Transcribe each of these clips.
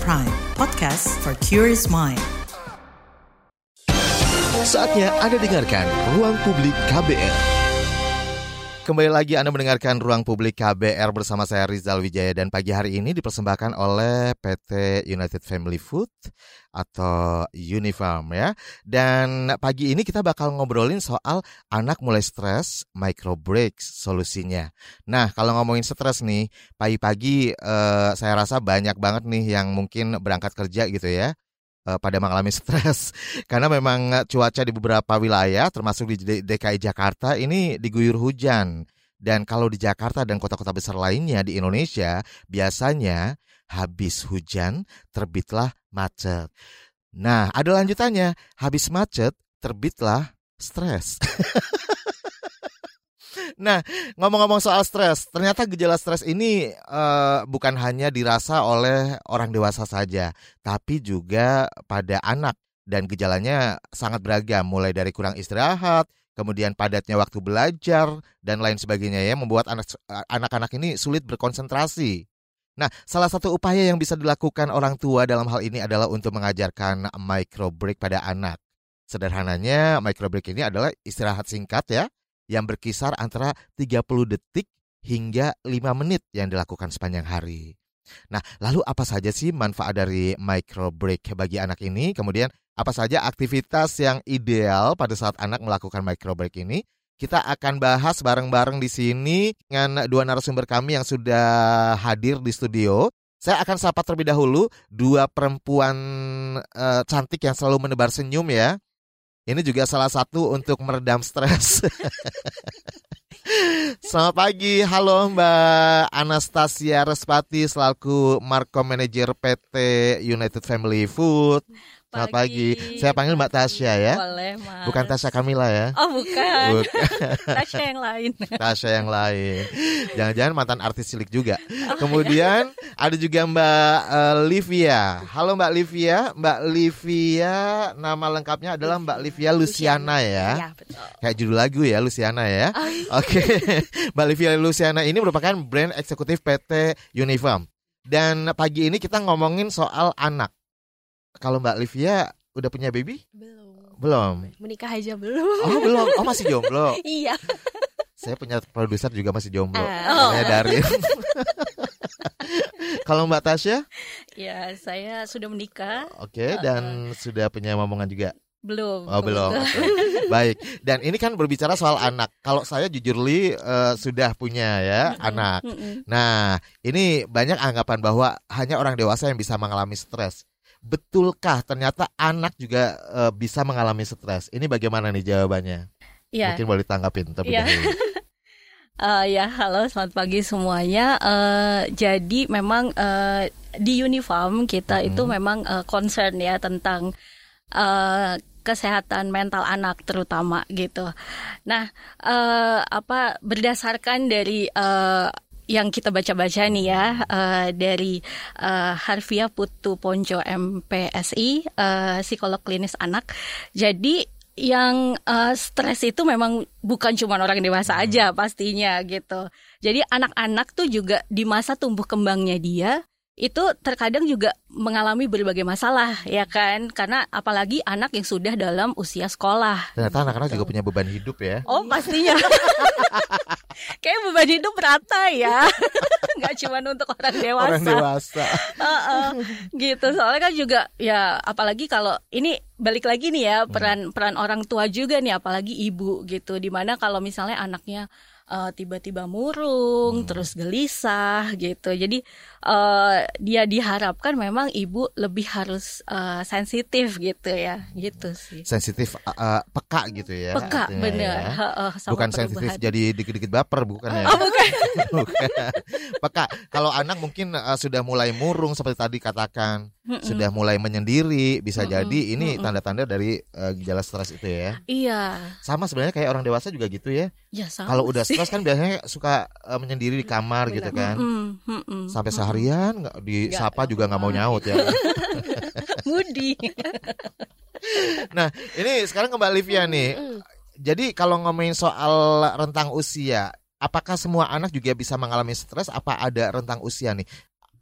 Prime, podcast for curious mind. Saatnya Anda dengarkan Ruang Publik KBR. Kembali lagi Anda mendengarkan Ruang Publik KBR bersama saya Rizal Wijaya dan pagi hari ini dipersembahkan oleh PT United Family Food atau Unifarm ya. Dan pagi ini kita bakal ngobrolin soal anak mulai stres, micro breaks solusinya. Nah, kalau ngomongin stres nih, pagi-pagi eh, saya rasa banyak banget nih yang mungkin berangkat kerja gitu ya eh, pada mengalami stres karena memang cuaca di beberapa wilayah termasuk di DKI Jakarta ini diguyur hujan dan kalau di Jakarta dan kota-kota besar lainnya di Indonesia biasanya habis hujan terbitlah macet. Nah, ada lanjutannya. Habis macet terbitlah stres. Nah, ngomong-ngomong soal stres, ternyata gejala stres ini uh, bukan hanya dirasa oleh orang dewasa saja, tapi juga pada anak dan gejalanya sangat beragam, mulai dari kurang istirahat, kemudian padatnya waktu belajar dan lain sebagainya ya, membuat anak anak-anak ini sulit berkonsentrasi. Nah, salah satu upaya yang bisa dilakukan orang tua dalam hal ini adalah untuk mengajarkan micro break pada anak. Sederhananya, micro break ini adalah istirahat singkat ya, yang berkisar antara 30 detik hingga 5 menit yang dilakukan sepanjang hari. Nah, lalu apa saja sih manfaat dari micro break bagi anak ini? Kemudian apa saja aktivitas yang ideal pada saat anak melakukan micro break ini? Kita akan bahas bareng-bareng di sini dengan dua narasumber kami yang sudah hadir di studio. Saya akan sapa terlebih dahulu dua perempuan uh, cantik yang selalu menebar senyum ya. Ini juga salah satu untuk meredam stres. Selamat pagi, halo Mbak Anastasia Respati selaku Markom Manager PT United Family Food. Selamat pagi. pagi. Saya panggil Mbak Tasya ya. Boleh, Mas. Bukan Tasya Kamila ya. Oh, bukan. bukan. Tasya yang lain. Tasya yang lain. Jangan-jangan mantan artis cilik juga. Oh, Kemudian iya. ada juga Mbak uh, Livia. Halo Mbak Livia. Mbak Livia nama lengkapnya adalah Mbak Livia Luciana, ya. Iya, betul. Kayak judul lagu ya Luciana ya. Oh, iya. Oke. Okay. Mbak Livia Luciana ini merupakan brand eksekutif PT Uniform. Dan pagi ini kita ngomongin soal anak kalau Mbak Livia udah punya baby? Belum. Belum. Menikah aja belum. Oh, belum. Oh, masih jomblo. iya. Saya punya produser juga masih jomblo. Uh, namanya oh. Darin. Kalau Mbak Tasya? Ya, saya sudah menikah. Oke, okay, uh, dan sudah punya momongan juga. Belum. Oh, belum. Okay. Baik. Dan ini kan berbicara soal anak. Kalau saya jujur li uh, sudah punya ya mm -hmm. anak. Mm -hmm. Nah, ini banyak anggapan bahwa hanya orang dewasa yang bisa mengalami stres betulkah ternyata anak juga uh, bisa mengalami stres? Ini bagaimana nih jawabannya? Iya. Mungkin boleh tanggapin tapi ya. uh, ya, halo, selamat pagi semuanya. Uh, jadi memang uh, di Unifarm kita hmm. itu memang uh, concern ya tentang uh, kesehatan mental anak terutama gitu. Nah, uh, apa berdasarkan dari uh, yang kita baca-baca nih ya uh, dari uh, Harvia Putu Ponco MPSI uh, psikolog klinis anak. Jadi yang uh, stres itu memang bukan cuma orang dewasa aja pastinya gitu. Jadi anak-anak tuh juga di masa tumbuh kembangnya dia itu terkadang juga mengalami berbagai masalah ya kan karena apalagi anak yang sudah dalam usia sekolah. Ternyata anak-anak juga punya beban hidup ya. Oh pastinya. Kayak beban hidup rata ya. Nggak cuma untuk orang dewasa. Orang dewasa. uh -uh, gitu soalnya kan juga ya apalagi kalau ini balik lagi nih ya peran hmm. peran orang tua juga nih apalagi ibu gitu di mana kalau misalnya anaknya uh, tiba-tiba murung, hmm. terus gelisah gitu. Jadi uh, dia diharapkan memang ibu lebih harus uh, sensitif gitu ya, gitu sih. Sensitif, uh, peka gitu ya. Peka, bener. Ya. Uh, uh, bukan sensitif jadi dikit-dikit baper, bukan ya? Oh, bukan. bukan. Peka. Kalau anak mungkin uh, sudah mulai murung seperti tadi katakan, Mm-mm. sudah mulai menyendiri, bisa Mm-mm. jadi ini tanda-tanda dari uh, gejala stres itu ya. Iya. Sama sebenarnya kayak orang dewasa juga gitu ya. Ya sama. Kalau udah stres kan biasanya suka uh, menyendiri di kamar Benar. gitu kan. Mm-mm. Sampai seharian nggak disapa juga nggak mau nyaut ya. Mudi. nah, ini sekarang ke Mbak Livia nih. Jadi kalau ngomongin soal rentang usia, apakah semua anak juga bisa mengalami stres? Apa ada rentang usia nih?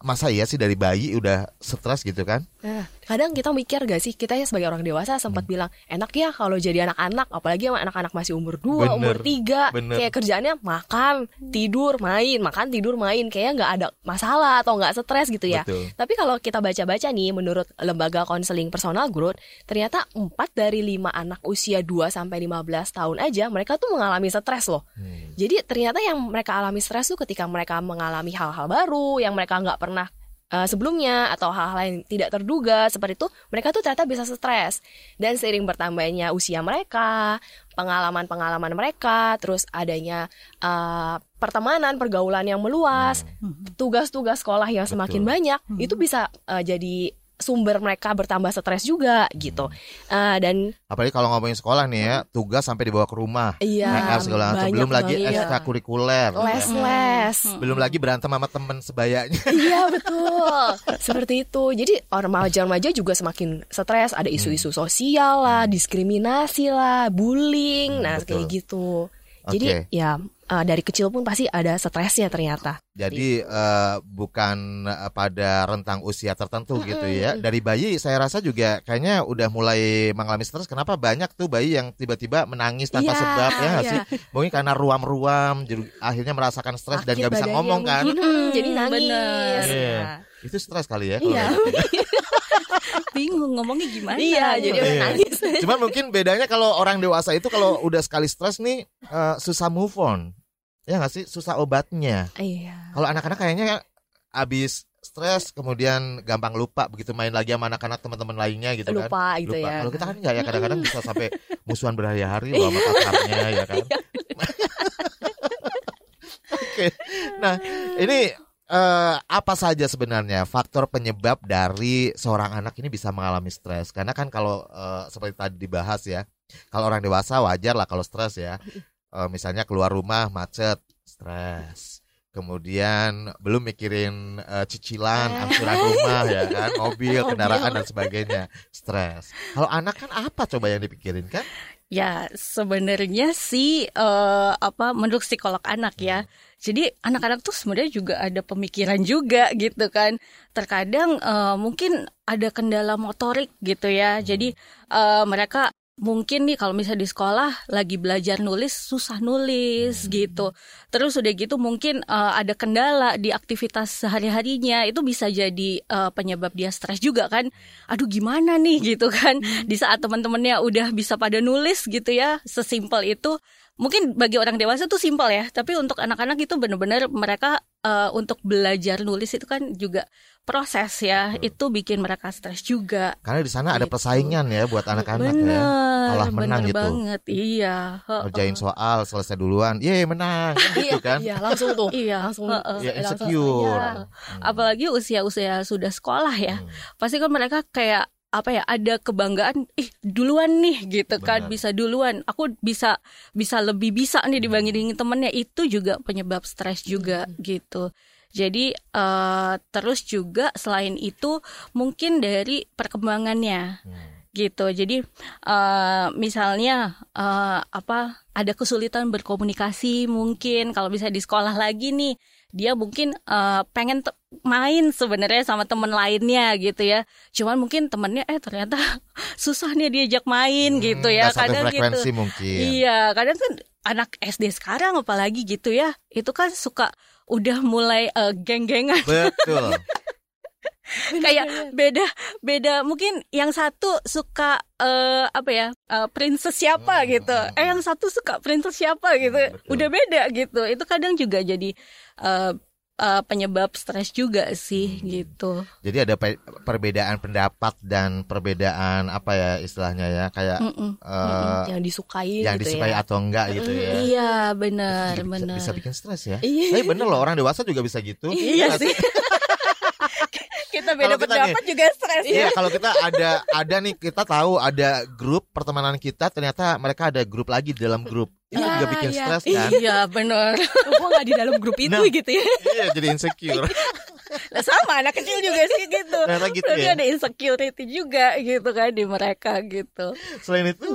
Masa iya sih dari bayi udah stres gitu kan? Nah, kadang kita mikir gak sih kita ya sebagai orang dewasa sempat bilang enak ya kalau jadi anak-anak apalagi sama anak-anak masih umur 2, Bener, umur 3 bener. kayak kerjaannya makan, tidur, main, makan, tidur, main kayaknya nggak ada masalah atau nggak stres gitu ya. Betul. Tapi kalau kita baca-baca nih menurut lembaga konseling personal growth ternyata 4 dari 5 anak usia 2 sampai 15 tahun aja mereka tuh mengalami stres loh. Hmm. Jadi ternyata yang mereka alami stres tuh ketika mereka mengalami hal-hal baru yang mereka nggak pernah uh, sebelumnya atau hal-hal yang tidak terduga seperti itu, mereka tuh ternyata bisa stres. Dan seiring bertambahnya usia mereka, pengalaman-pengalaman mereka, terus adanya uh, pertemanan, pergaulan yang meluas, tugas-tugas sekolah yang semakin Betul. banyak, itu bisa uh, jadi sumber mereka bertambah stres juga gitu. Uh, dan Apalagi kalau ngomongin sekolah nih ya, tugas sampai dibawa ke rumah. iya PR segala macam. Belum lagi banget. ekstrakurikuler. les-les. Belum lagi berantem sama temen sebayanya. Iya betul, seperti itu. Jadi orang remaja-remaja juga semakin stres. Ada isu-isu sosial lah, diskriminasi lah, bullying, Hmm, nah betul. kayak gitu. Jadi Oke. ya uh, dari kecil pun pasti ada stresnya ternyata. Jadi eh, bukan eh, pada rentang usia tertentu gitu ya. Dari bayi saya rasa juga kayaknya udah mulai mengalami stres. Kenapa banyak tuh bayi yang tiba-tiba menangis tanpa Iya, sebab ya iya. sih? Mungkin karena ruam-ruam, jadi akhirnya merasakan stres dan Akhir nggak bisa badannya ngomong kan? mungkin, hmm, jadi Hmm, nangis. bener. Iya. Nah, Itu stres kali ya. kalau Iya. gitu. Bingung ngomongnya gimana. Iya, jadi gitu. udah Iya. nangis. Cuman mungkin bedanya kalau orang dewasa itu kalau udah sekali stres nih eh, susah move on. Ya nggak sih? Susah obatnya. Iya. Kalau anak-anak kayaknya abis stres kemudian gampang lupa begitu main lagi sama anak-anak teman-teman lainnya gitu kan. Lupa gitu ya. Kalau kita kan enggak ya kadang-kadang bisa sampai musuhan berhari-hari loh sama pacarnya ya kan. Oke. Nah, ini eh, apa saja sebenarnya faktor penyebab dari seorang anak ini bisa mengalami stres? Karena kan kalau eh, seperti tadi dibahas ya, kalau orang dewasa wajar lah kalau stres ya. Eh, misalnya keluar rumah macet, stres. Kemudian belum mikirin eh, cicilan, angsuran rumah ya kan, mobil, kendaraan dan sebagainya, stres. Kalau anak kan apa coba yang dipikirin kan? Ya, sebenarnya sih eh, apa menurut psikolog anak ya. Jadi anak-anak tuh sebenarnya juga ada pemikiran juga gitu kan. Terkadang eh, mungkin ada kendala motorik gitu ya. Jadi eh, mereka mungkin nih kalau misalnya di sekolah lagi belajar nulis susah nulis gitu. Terus udah gitu mungkin eh, ada kendala di aktivitas sehari-harinya itu bisa jadi eh, penyebab dia stres juga kan. Aduh gimana nih gitu kan. Di saat teman-temannya udah bisa pada nulis gitu ya, sesimpel itu. Mungkin bagi orang dewasa tuh simpel ya, tapi untuk anak-anak itu benar-benar mereka eh, untuk belajar nulis itu kan juga proses ya. Itu bikin mereka stres juga. Karena di sana ada Gitu. persaingan ya buat anak-anak ya. Kalah menang bener gitu. banget. Iya. heeh. Ngerjain soal selesai duluan, ye menang kan gitu kan. Iya, langsung tuh. Iya, langsung. Ya langsung- insecure. iya. Hmm. apalagi usia-usia sudah sekolah ya Hmm. pasti kan mereka kayak apa ya ada kebanggaan ih duluan nih gitu kan Benar. bisa duluan aku bisa bisa lebih bisa nih dibandingin temennya. Itu juga penyebab stres juga gitu. Jadi eh, terus juga selain itu mungkin dari perkembangannya Hmm. gitu. Jadi eh, misalnya eh, apa ada kesulitan berkomunikasi mungkin kalau bisa di sekolah lagi nih dia mungkin eh, pengen te- main sebenarnya sama temen lainnya gitu ya. Cuman mungkin temennya eh ternyata susah nih diajak main gitu ya. Hmm, Nggak satu kadang frekuensi gitu mungkin. iya kadang kan anak SD sekarang apalagi gitu ya itu kan suka udah mulai eh, geng-gengan. Betul. kayak beda beda mungkin yang satu suka eh, apa ya eh, princess siapa Hmm, gitu. hmm, eh yang satu suka princess siapa gitu. Hmm, betul. udah beda gitu. Itu kadang juga jadi eh, eh, penyebab stres juga sih Hmm. gitu Jadi ada pe- perbedaan pendapat dan perbedaan apa ya istilahnya ya kayak Mm-mm. eh, yang disukai yang gitu disukai ya. atau enggak gitu ya. iya benar bisa, benar bisa bikin stres ya. Iya. Tapi bener loh orang dewasa juga bisa gitu. iya Nggak sih kita beda kita pendapat juga stres Iya, ya kalau kita ada ada nih kita tahu ada grup pertemanan kita ternyata mereka ada grup lagi di dalam grup. Itu Iya, juga bikin iya. stres kan? iya benar Gue gak di dalam grup itu Nah. gitu ya. Iya, jadi insecure. Lah, sama anak kecil juga sih gitu Ternyata gitu Berarti ya. ada insecurity juga gitu kan di mereka gitu Selain itu,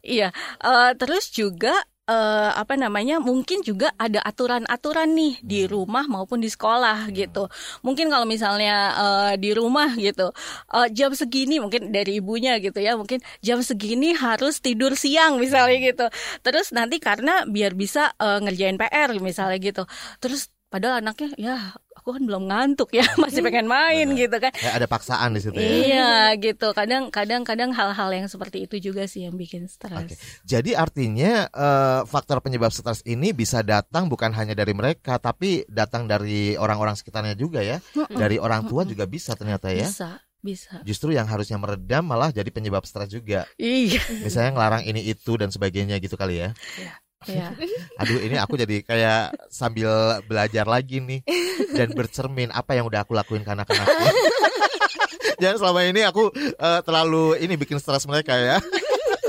Iya, eh, terus juga eh, apa namanya mungkin juga ada aturan-aturan nih di rumah maupun di sekolah gitu. Mungkin kalau misalnya eh, di rumah gitu eh, jam segini mungkin dari ibunya gitu ya mungkin jam segini harus tidur siang misalnya gitu. Terus nanti karena biar bisa eh, ngerjain PR misalnya gitu. Terus padahal anaknya ya aku kan belum ngantuk ya masih pengen main gitu kan. Kayak ada paksaan di situ ya. Iya gitu. Kadang kadang kadang hal-hal yang seperti itu juga sih yang bikin stres. Oke. Jadi artinya eh, faktor penyebab stres ini bisa datang bukan hanya dari mereka tapi datang dari orang-orang sekitarnya juga ya. Dari orang tua juga bisa ternyata ya. Bisa, bisa. Justru yang harusnya meredam malah jadi penyebab stres juga. Iya. Misalnya ngelarang ini itu dan sebagainya gitu kali ya. Iya. Aduh ini aku jadi kayak sambil belajar lagi nih dan bercermin apa yang udah aku lakuin ke anak-anakku. Jangan selama ini aku eh, terlalu ini bikin stres mereka ya.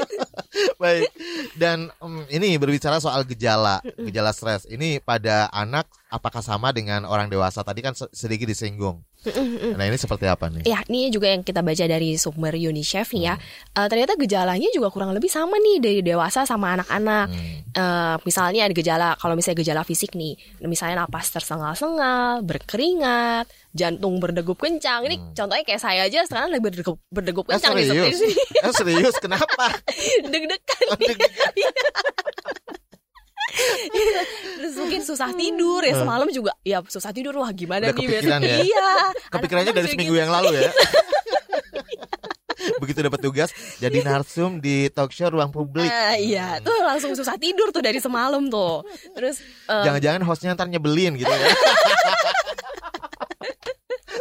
Baik. Dan em, ini berbicara soal gejala, gejala stres. Ini pada anak apakah sama dengan orang dewasa? Tadi kan se- sedikit disinggung. Nah, ini seperti apa nih? Ya, ini juga yang kita baca dari sumber UNICEF nih ya. Hmm. Eh, ternyata gejalanya juga kurang lebih sama nih dari dewasa sama anak-anak. Hmm. Eh, misalnya ada gejala, kalau misalnya gejala fisik nih, misalnya napas tersengal-sengal, berkeringat, jantung berdegup kencang. Ini Hmm. contohnya kayak saya aja sekarang lagi berdegup, berdegup Eh, kencang nih serius? seperti ini. Eh, serius kenapa? Deg-degan Oh, nih. Terus mungkin susah tidur ya semalam juga. Ya susah tidur wah gimana Udah nih kepikiran ya? Iya. Kepikirannya dari seminggu gitu. yang lalu ya. Begitu dapat tugas jadi narsum di talk show ruang publik. Ah, iya, tuh langsung susah tidur tuh dari semalam tuh. Terus eh, Jangan-jangan hostnya ntar nyebelin gitu ya.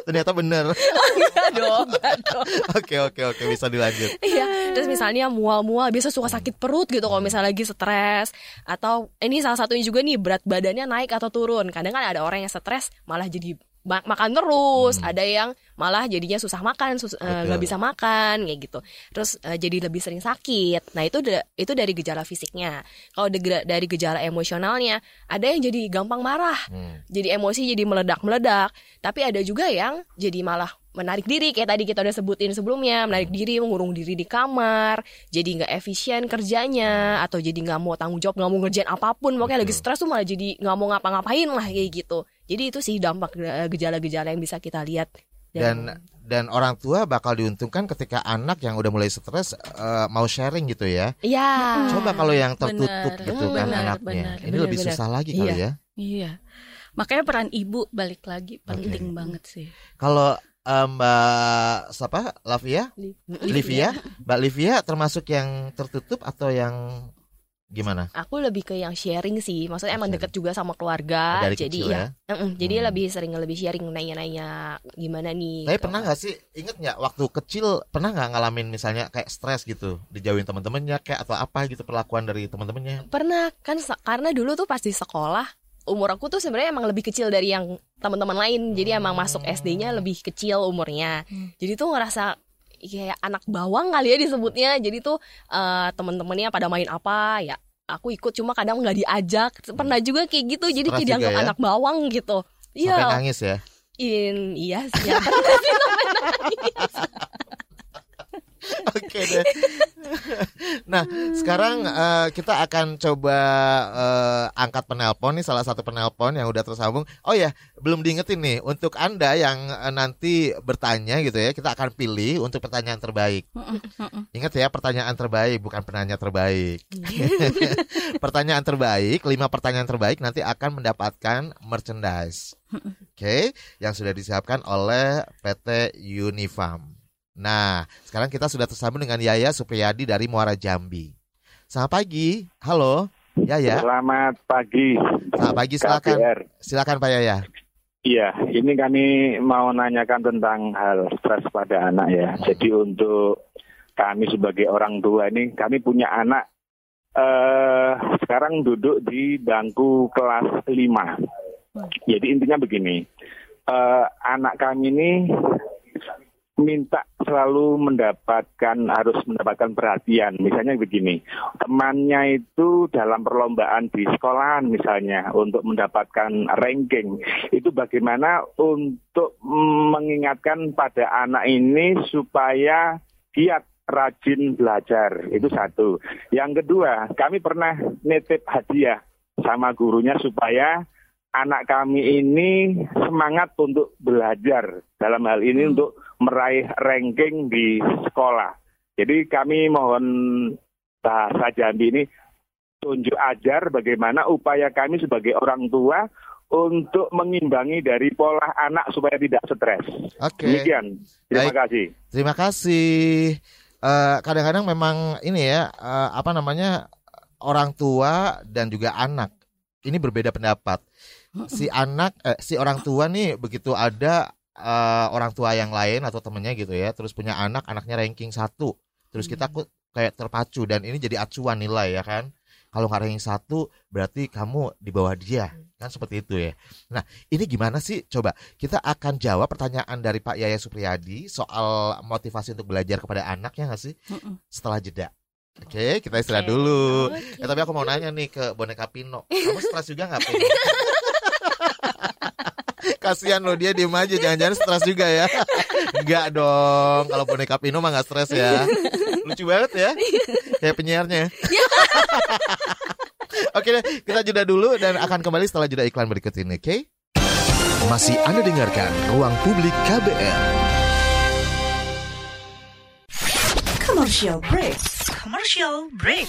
Ternyata bener. enggak dong, enggak dong. Oke oke oke bisa dilanjut. Iya, terus misalnya mual-mual, biasa suka sakit perut gitu kalau misalnya lagi stres atau ini salah satunya juga nih berat badannya naik atau turun. Kadang kan ada orang yang stres malah jadi makan terus, ada yang malah jadinya susah makan, sus- eh, nggak bisa makan kayak gitu. Terus eh, jadi lebih sering sakit. Nah, itu itu dari gejala fisiknya. Kalau dari gejala emosionalnya, ada yang jadi gampang marah. Hmm. jadi emosi jadi meledak-meledak. Tapi ada juga yang jadi malah menarik diri kayak tadi kita udah sebutin sebelumnya, menarik diri, mengurung diri di kamar, jadi nggak efisien kerjanya atau jadi nggak mau tanggung jawab, nggak mau ngerjain apa pun, pokoknya lagi stres tuh malah jadi nggak mau ngapa-ngapain lah kayak gitu. Jadi itu sih dampak eh, gejala-gejala yang bisa kita lihat. Dan dan orang tua bakal diuntungkan ketika anak yang udah mulai stres eh, mau sharing gitu ya. ya Coba kalau yang tertutup Benar, gitu kan benar, anaknya. benar, Ini lebih benar. susah lagi kali Iya. ya. Iya. Makanya peran ibu balik lagi penting banget sih. Kalau eh, Mbak siapa? Lavia? Livia? Mbak Livia termasuk yang tertutup atau yang gimana? Aku lebih ke yang sharing sih, maksudnya emang Sharing. deket juga sama keluarga, Dari jadi kecil ya, ya. Mm-mm, jadi Hmm. lebih sering lebih sharing nanya-nanya gimana nih. Tapi gitu. pernah nggak sih inget nggak waktu kecil pernah nggak ngalamin misalnya kayak stres gitu dijauhin teman-temannya kayak atau apa gitu perlakuan dari teman-temannya? Pernah kan karena dulu tuh pas di sekolah umur aku tuh sebenarnya emang lebih kecil dari yang teman-teman lain. Jadi emang masuk SD-nya lebih kecil umurnya. Hmm. Jadi tuh ngerasa kayak anak bawang kali ya disebutnya. Jadi tuh eh, teman-temannya pada main apa ya aku ikut cuma kadang nggak diajak. Pernah juga kayak gitu. Jadi kayak dianggap ya? anak bawang gitu. Sampai Iya, nangis ya? in, iya sih. ya, pernah sih nangis. Oke deh. nah, sekarang eh, kita akan coba eh, angkat penelpon nih salah satu penelpon yang udah tersambung. Oh ya, belum diingetin nih untuk Anda yang eh, nanti bertanya gitu ya, kita akan pilih untuk pertanyaan terbaik. Ingat ya, pertanyaan terbaik bukan penanya terbaik. pertanyaan terbaik, lima pertanyaan terbaik nanti akan mendapatkan merchandise. Oke, yang sudah disiapkan oleh PT Unifarm. Nah, sekarang kita sudah tersambung dengan Yaya Supriyadi dari Muara Jambi. Selamat pagi, halo Yaya. Selamat pagi. Selamat pagi, silakan. KBR. Silakan Pak Yaya. Iya, ini kami mau nanyakan tentang hal stres pada anak ya. Jadi untuk kami sebagai orang tua ini, kami punya anak eh sekarang duduk di bangku kelas 5. Jadi intinya begini, eh, anak kami ini minta selalu mendapatkan harus mendapatkan perhatian. Misalnya begini, temannya itu dalam perlombaan di sekolahan misalnya untuk mendapatkan ranking. Itu bagaimana untuk mengingatkan pada anak ini supaya giat rajin belajar. Itu satu. Yang kedua, kami pernah nitip hadiah sama gurunya supaya anak kami ini semangat untuk belajar dalam hal ini untuk meraih ranking di sekolah. Jadi kami mohon bahasa Jambi ini tunjuk ajar bagaimana upaya kami sebagai orang tua untuk mengimbangi dari pola anak supaya tidak stres. Oke. Demikian. Terima Baik. kasih. Terima kasih. Eh, kadang-kadang memang ini ya eh, apa namanya orang tua dan juga anak ini berbeda pendapat. Si anak, eh, si orang tua nih begitu ada eh, orang tua yang lain atau temennya gitu ya, terus punya anak, anaknya ranking satu, terus kita kok kayak terpacu dan ini jadi acuan nilai ya kan. Kalau nggak ranking satu berarti kamu di bawah dia kan seperti itu ya. Nah ini gimana sih? Coba kita akan jawab pertanyaan dari Pak Yaya Supriyadi soal motivasi untuk belajar kepada anaknya nggak sih? Setelah jeda. Oke, kita istirahat Oke. dulu. Oke. Eh, tapi aku mau nanya nih ke boneka Pino. Kamu stres juga nggak Pino? Kasihan loh dia diem aja, jangan-jangan stres juga ya. Enggak dong, kalau boneka Pino mah nggak stres ya. Lucu banget ya, kayak penyiarnya. Oke deh, kita jeda dulu dan akan kembali setelah jeda iklan berikut ini, oke? Masih Anda dengarkan Ruang Publik KBR. Commercial break. Commercial break.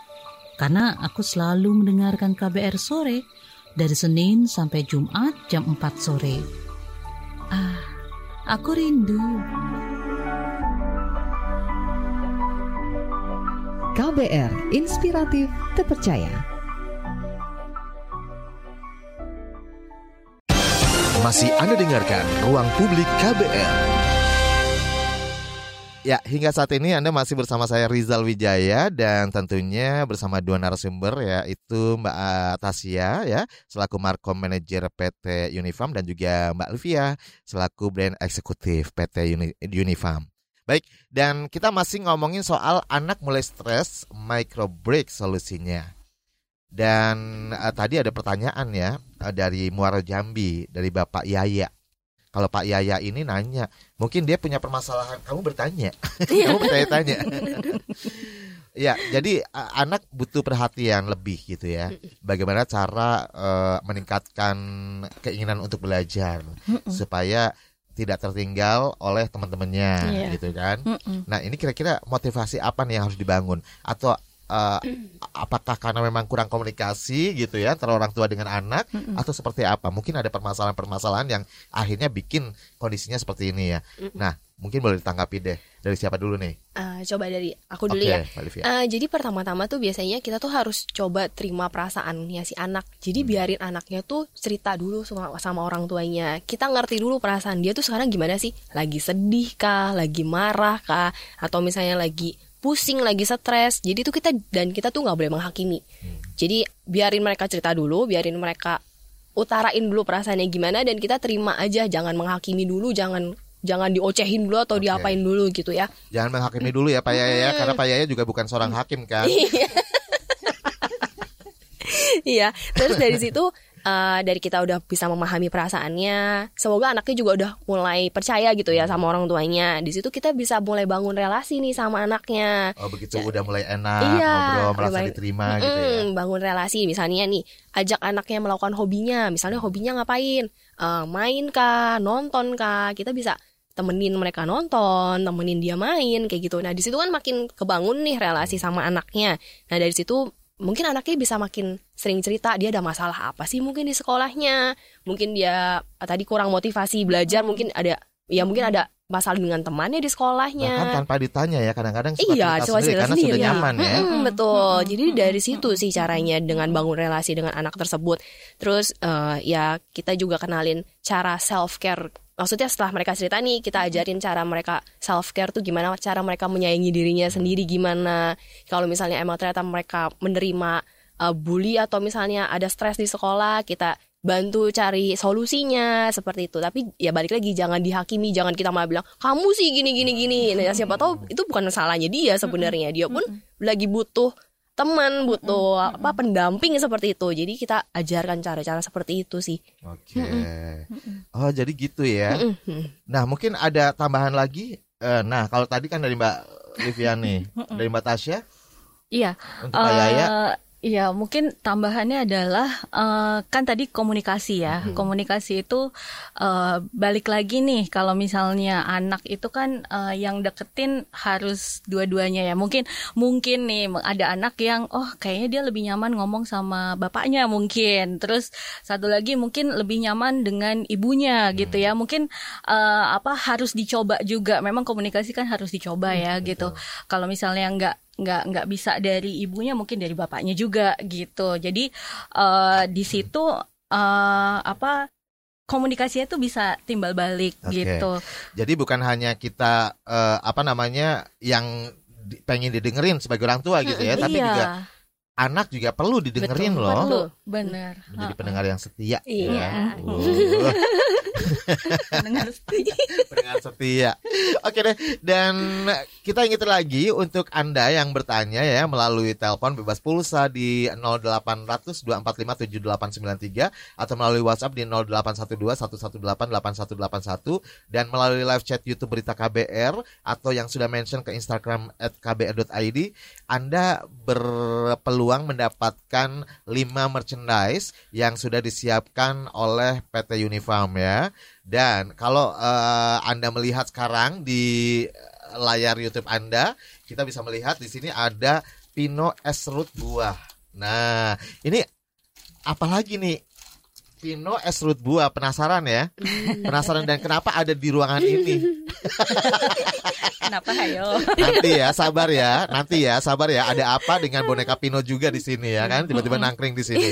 Karena aku selalu mendengarkan KBR sore dari Senin sampai Jumat jam 4 sore. Ah, aku rindu. KBR Inspiratif Terpercaya. Masih Anda dengarkan Ruang Publik KBR. Ya, hingga saat ini Anda masih bersama saya Rizal Wijaya dan tentunya bersama dua narasumber yaitu Mbak ah, Tasya ya selaku Markom Manager PT Unifarm dan juga Mbak Livia selaku Brand Eksekutif PT Uni- Unifarm. Baik, dan kita masih ngomongin soal anak mulai stres, micro break solusinya. Dan eh, tadi ada pertanyaan ya eh, dari Muara Jambi dari Bapak Yaya. Kalau Pak Yaya ini nanya, mungkin dia punya permasalahan. Kamu bertanya, kamu bertanya-tanya. ya, jadi anak butuh perhatian lebih gitu ya. Bagaimana cara eh, meningkatkan keinginan untuk belajar supaya tidak tertinggal oleh teman-temannya Iya. gitu kan. Mm-mm. Nah ini kira-kira motivasi apa nih yang harus dibangun atau eh, apakah karena memang kurang komunikasi gitu ya antara orang tua dengan anak atau seperti apa? Mungkin ada permasalahan-permasalahan yang akhirnya bikin kondisinya seperti ini ya. Nah mungkin boleh ditanggapi deh dari siapa dulu nih? Eh, coba dari aku dulu Oke, ya. Eh, jadi pertama-tama tuh biasanya kita tuh harus coba terima perasaannya si anak. Jadi biarin anaknya tuh cerita dulu sama, sama orang tuanya. Kita ngerti dulu perasaan dia tuh sekarang gimana sih? Lagi sedih kah? Lagi marah kah? Atau misalnya lagi pusing, lagi stres. Jadi tuh kita dan kita tuh nggak boleh menghakimi. Jadi biarin mereka cerita dulu, biarin mereka utarain dulu perasaannya gimana dan kita terima aja. Jangan menghakimi dulu, jangan jangan diocehin dulu atau Oke. diapain dulu gitu ya. Jangan menghakimi dulu ya Pak Yaya ya, karena Pak Yaya juga bukan seorang hakim kan. Iya, terus dari situ eh, dari kita udah bisa memahami perasaannya, semoga anaknya juga udah mulai percaya gitu ya sama orang tuanya. Di situ kita bisa mulai bangun relasi nih sama anaknya. Oh begitu udah mulai enak Iya, ngobrol merasa mulai- diterima gitu ya. Bangun relasi misalnya nih, ajak anaknya melakukan hobinya. Misalnya hobinya ngapain? Eh, main kah, nonton kah? Kita bisa temenin mereka nonton, temenin dia main kayak gitu. Nah, di situ kan makin kebangun nih relasi sama anaknya. Nah, dari situ mungkin anaknya bisa makin sering cerita dia ada masalah apa sih mungkin di sekolahnya. Mungkin dia eh, tadi kurang motivasi belajar, mungkin ada ya mungkin ada masalah dengan temannya di sekolahnya. Bahkan tanpa ditanya ya kadang-kadang suka Iya, cerita sendiri cerita karena sendiri. sudah nyaman ya. Mm-mm, betul. Jadi dari situ sih caranya dengan bangun relasi dengan anak tersebut. Terus eh, ya kita juga kenalin cara self care. Maksudnya setelah mereka cerita nih, kita ajarin cara mereka self care tuh gimana, cara mereka menyayangi dirinya sendiri gimana. Kalau misalnya emang ternyata mereka menerima eh, bully atau misalnya ada stres di sekolah, kita bantu cari solusinya seperti itu. Tapi ya balik lagi jangan dihakimi, jangan kita malah bilang kamu sih gini gini gini. Nah, siapa tahu itu bukan salahnya dia sebenarnya. Dia pun lagi butuh teman, butuh apa pendamping seperti itu. Jadi kita ajarkan cara-cara seperti itu sih. Oke. Oh, jadi gitu ya. Mm-mm. Nah, mungkin ada tambahan lagi. Eh, nah, kalau tadi kan dari Mbak Liviani, dari Mbak Tasya Iya. untuk Kak Yaya. Iya, mungkin tambahannya adalah eh, kan tadi komunikasi ya. Komunikasi itu eh, balik lagi nih kalau misalnya anak itu kan eh, yang deketin harus dua-duanya ya. Mungkin mungkin nih ada anak yang oh kayaknya dia lebih nyaman ngomong sama bapaknya mungkin. Terus satu lagi mungkin lebih nyaman dengan ibunya gitu ya. Mungkin eh, apa harus dicoba juga. Memang komunikasi kan harus dicoba ya gitu. Kalau misalnya nggak nggak nggak bisa dari ibunya mungkin dari bapaknya juga gitu. Jadi eh, di situ eh, apa komunikasinya tuh bisa timbal balik Oke. gitu. Jadi bukan hanya kita eh, apa namanya yang pengen didengerin sebagai orang tua gitu ya, tapi iya. juga anak juga perlu didengerin Betul, loh. perlu bener Menjadi pendengar yang setia. Iya. ya. Uh, pendengar setia. pendengar setia. Oke deh, dan kita ingetin lagi untuk Anda yang bertanya ya melalui telepon bebas pulsa di 0800 245 7893 atau melalui WhatsApp di 0812 118 8181 dan melalui live chat YouTube Berita KBR atau yang sudah mention ke Instagram at kbr.id Anda berpeluang mendapatkan 5 merchandise yang sudah disiapkan oleh PT Unifarm ya. Dan kalau eh, Anda melihat sekarang di layar YouTube Anda, kita bisa melihat di sini ada Pino es root buah. Nah, ini apalagi nih? Pino es root buah, penasaran ya? Penasaran dan kenapa ada di ruangan ini? kenapa ayo Nanti ya, sabar ya. Nanti ya, sabar ya. Ada apa dengan boneka Pino juga di sini ya kan? Tiba-tiba nangkring di sini.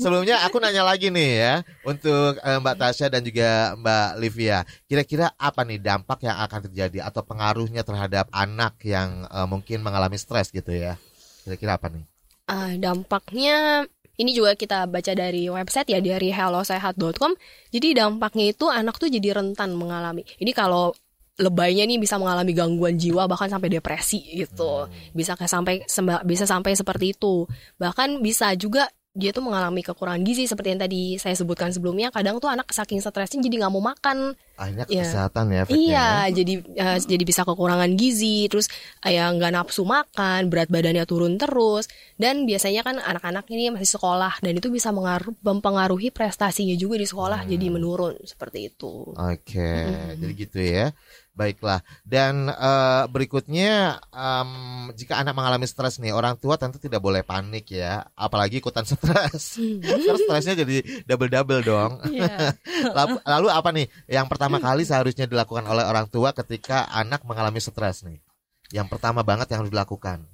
Sebelumnya aku nanya lagi nih ya untuk eh, Mbak Tasya dan juga Mbak Livia. Kira-kira apa nih dampak yang akan terjadi atau pengaruhnya terhadap anak yang eh, mungkin mengalami stres gitu ya? Kira-kira apa nih? Ah, dampaknya ini juga kita baca dari website ya dari hellosehat.com. Jadi dampaknya itu anak tuh jadi rentan mengalami. Ini kalau lebaynya nih bisa mengalami gangguan jiwa bahkan sampai depresi gitu. Bisa kayak sampai bisa sampai seperti itu. Bahkan bisa juga dia tuh mengalami kekurangan gizi seperti yang tadi saya sebutkan sebelumnya. Kadang tuh anak saking stresnya jadi nggak mau makan. Akhirnya Iya. kesehatan ya efeknya Iya, ya. jadi eh, jadi bisa kekurangan gizi, terus ya nggak nafsu makan, berat badannya turun terus, dan biasanya kan anak-anak ini masih sekolah dan itu bisa mengaruh, mempengaruhi prestasinya juga di sekolah, jadi menurun seperti itu. Oke, jadi gitu ya. Baiklah. Dan eh, berikutnya em, jika anak mengalami stres nih, orang tua tentu tidak boleh panik ya, apalagi ikutan stres. Terus stresnya jadi double-double dong. Iya. lalu, apa nih yang pertama kali seharusnya dilakukan oleh orang tua ketika anak mengalami stres nih? Yang pertama banget yang harus dilakukan.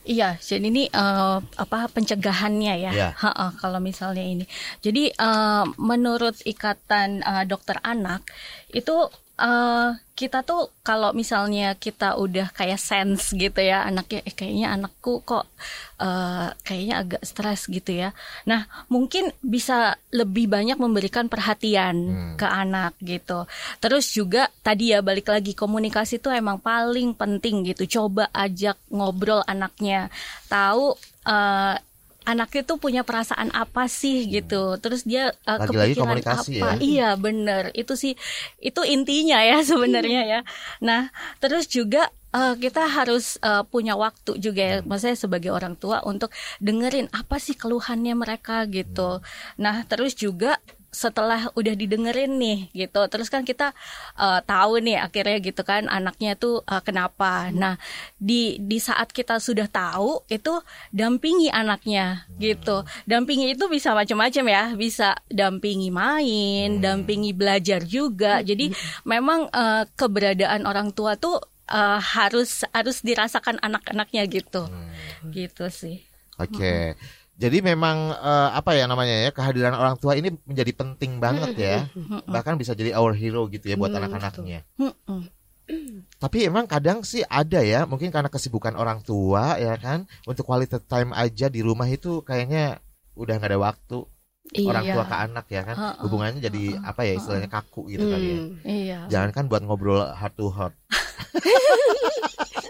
Iya, jadi ini eh, apa pencegahannya ya? Iya. Ha-ha, kalau misalnya ini. Jadi eh, menurut ikatan eh, dokter anak itu eh, kita tuh kalau misalnya kita udah kayak sense gitu ya anaknya, eh kayaknya anakku kok eh, kayaknya agak stres gitu ya. Nah mungkin bisa lebih banyak memberikan perhatian Hmm. ke anak gitu. Terus juga tadi ya balik lagi komunikasi tuh emang paling penting gitu. Coba ajak ngobrol anaknya, tahu eh, anaknya tuh punya perasaan apa sih gitu. Terus dia eh, Lagi-lagi kepikiran komunikasi apa? ya. Iya bener itu sih itu intinya ya sebenarnya ya. Nah terus juga eh, kita harus eh, punya waktu juga ya, maksudnya sebagai orang tua untuk dengerin apa sih keluhannya mereka gitu. Nah terus juga setelah udah didengerin nih gitu. Terus kan kita uh, tahu nih akhirnya gitu kan anaknya tuh uh, kenapa. Nah di di saat kita sudah tahu itu dampingi anaknya gitu. Dampingi itu bisa macam-macam ya. Bisa dampingi main dampingi belajar juga. Jadi memang uh, keberadaan orang tua tuh uh, harus harus dirasakan anak-anaknya gitu. Gitu sih. Oke. Jadi memang eh, apa ya namanya ya kehadiran orang tua ini menjadi penting banget ya. Bahkan bisa jadi our hero gitu ya buat anak-anaknya. Tapi emang kadang sih ada ya, mungkin karena kesibukan orang tua ya kan, untuk quality time aja di rumah itu kayaknya udah nggak ada waktu orang Iya. tua ke anak ya kan. Hubungannya jadi apa ya istilahnya kaku gitu kali ya. Hmm. iya Jangan kan buat ngobrol heart to heart.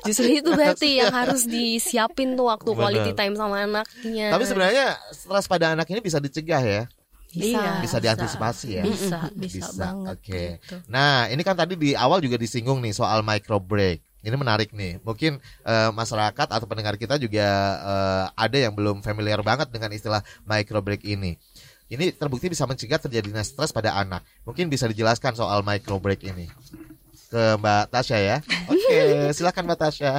Justru itu berarti yang harus disiapin tuh waktu Bener. quality time sama anaknya. Tapi sebenarnya stres pada anak ini bisa dicegah ya. Bisa. Iya, Bisa diantisipasi ya? bisa bisa, Bisa, banget oke. gitu. Nah, ini kan tadi di awal juga disinggung nih soal micro break. Ini menarik nih. Mungkin eh, masyarakat atau pendengar kita juga eh, ada yang belum familiar banget dengan istilah micro break ini. Ini terbukti bisa mencegah terjadinya stres pada anak. Mungkin bisa dijelaskan soal micro break ini ke Mbak Tasya ya. Oke, silakan Mbak Tasya.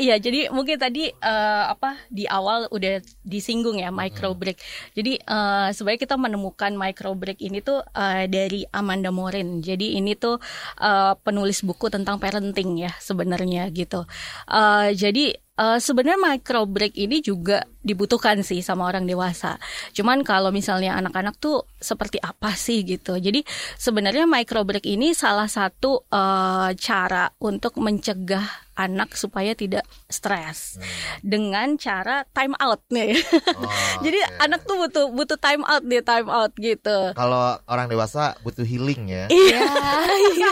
Iya, jadi mungkin tadi eh, apa di awal udah disinggung ya micro break. Jadi eh, sebenarnya kita menemukan micro break ini tuh eh, dari Amanda Morin. Jadi ini tuh eh, penulis buku tentang parenting ya sebenarnya gitu. Eh, jadi eh, sebenarnya micro break ini juga dibutuhkan sih sama orang dewasa. Cuman kalau misalnya anak-anak tuh seperti apa sih gitu. Jadi sebenarnya micro break ini salah satu eh, cara untuk mencegah anak supaya tidak stres dengan cara time out nih. Oh, Jadi oke. anak tuh butuh butuh time out nih, time out gitu. kalau orang dewasa butuh healing ya. Iya.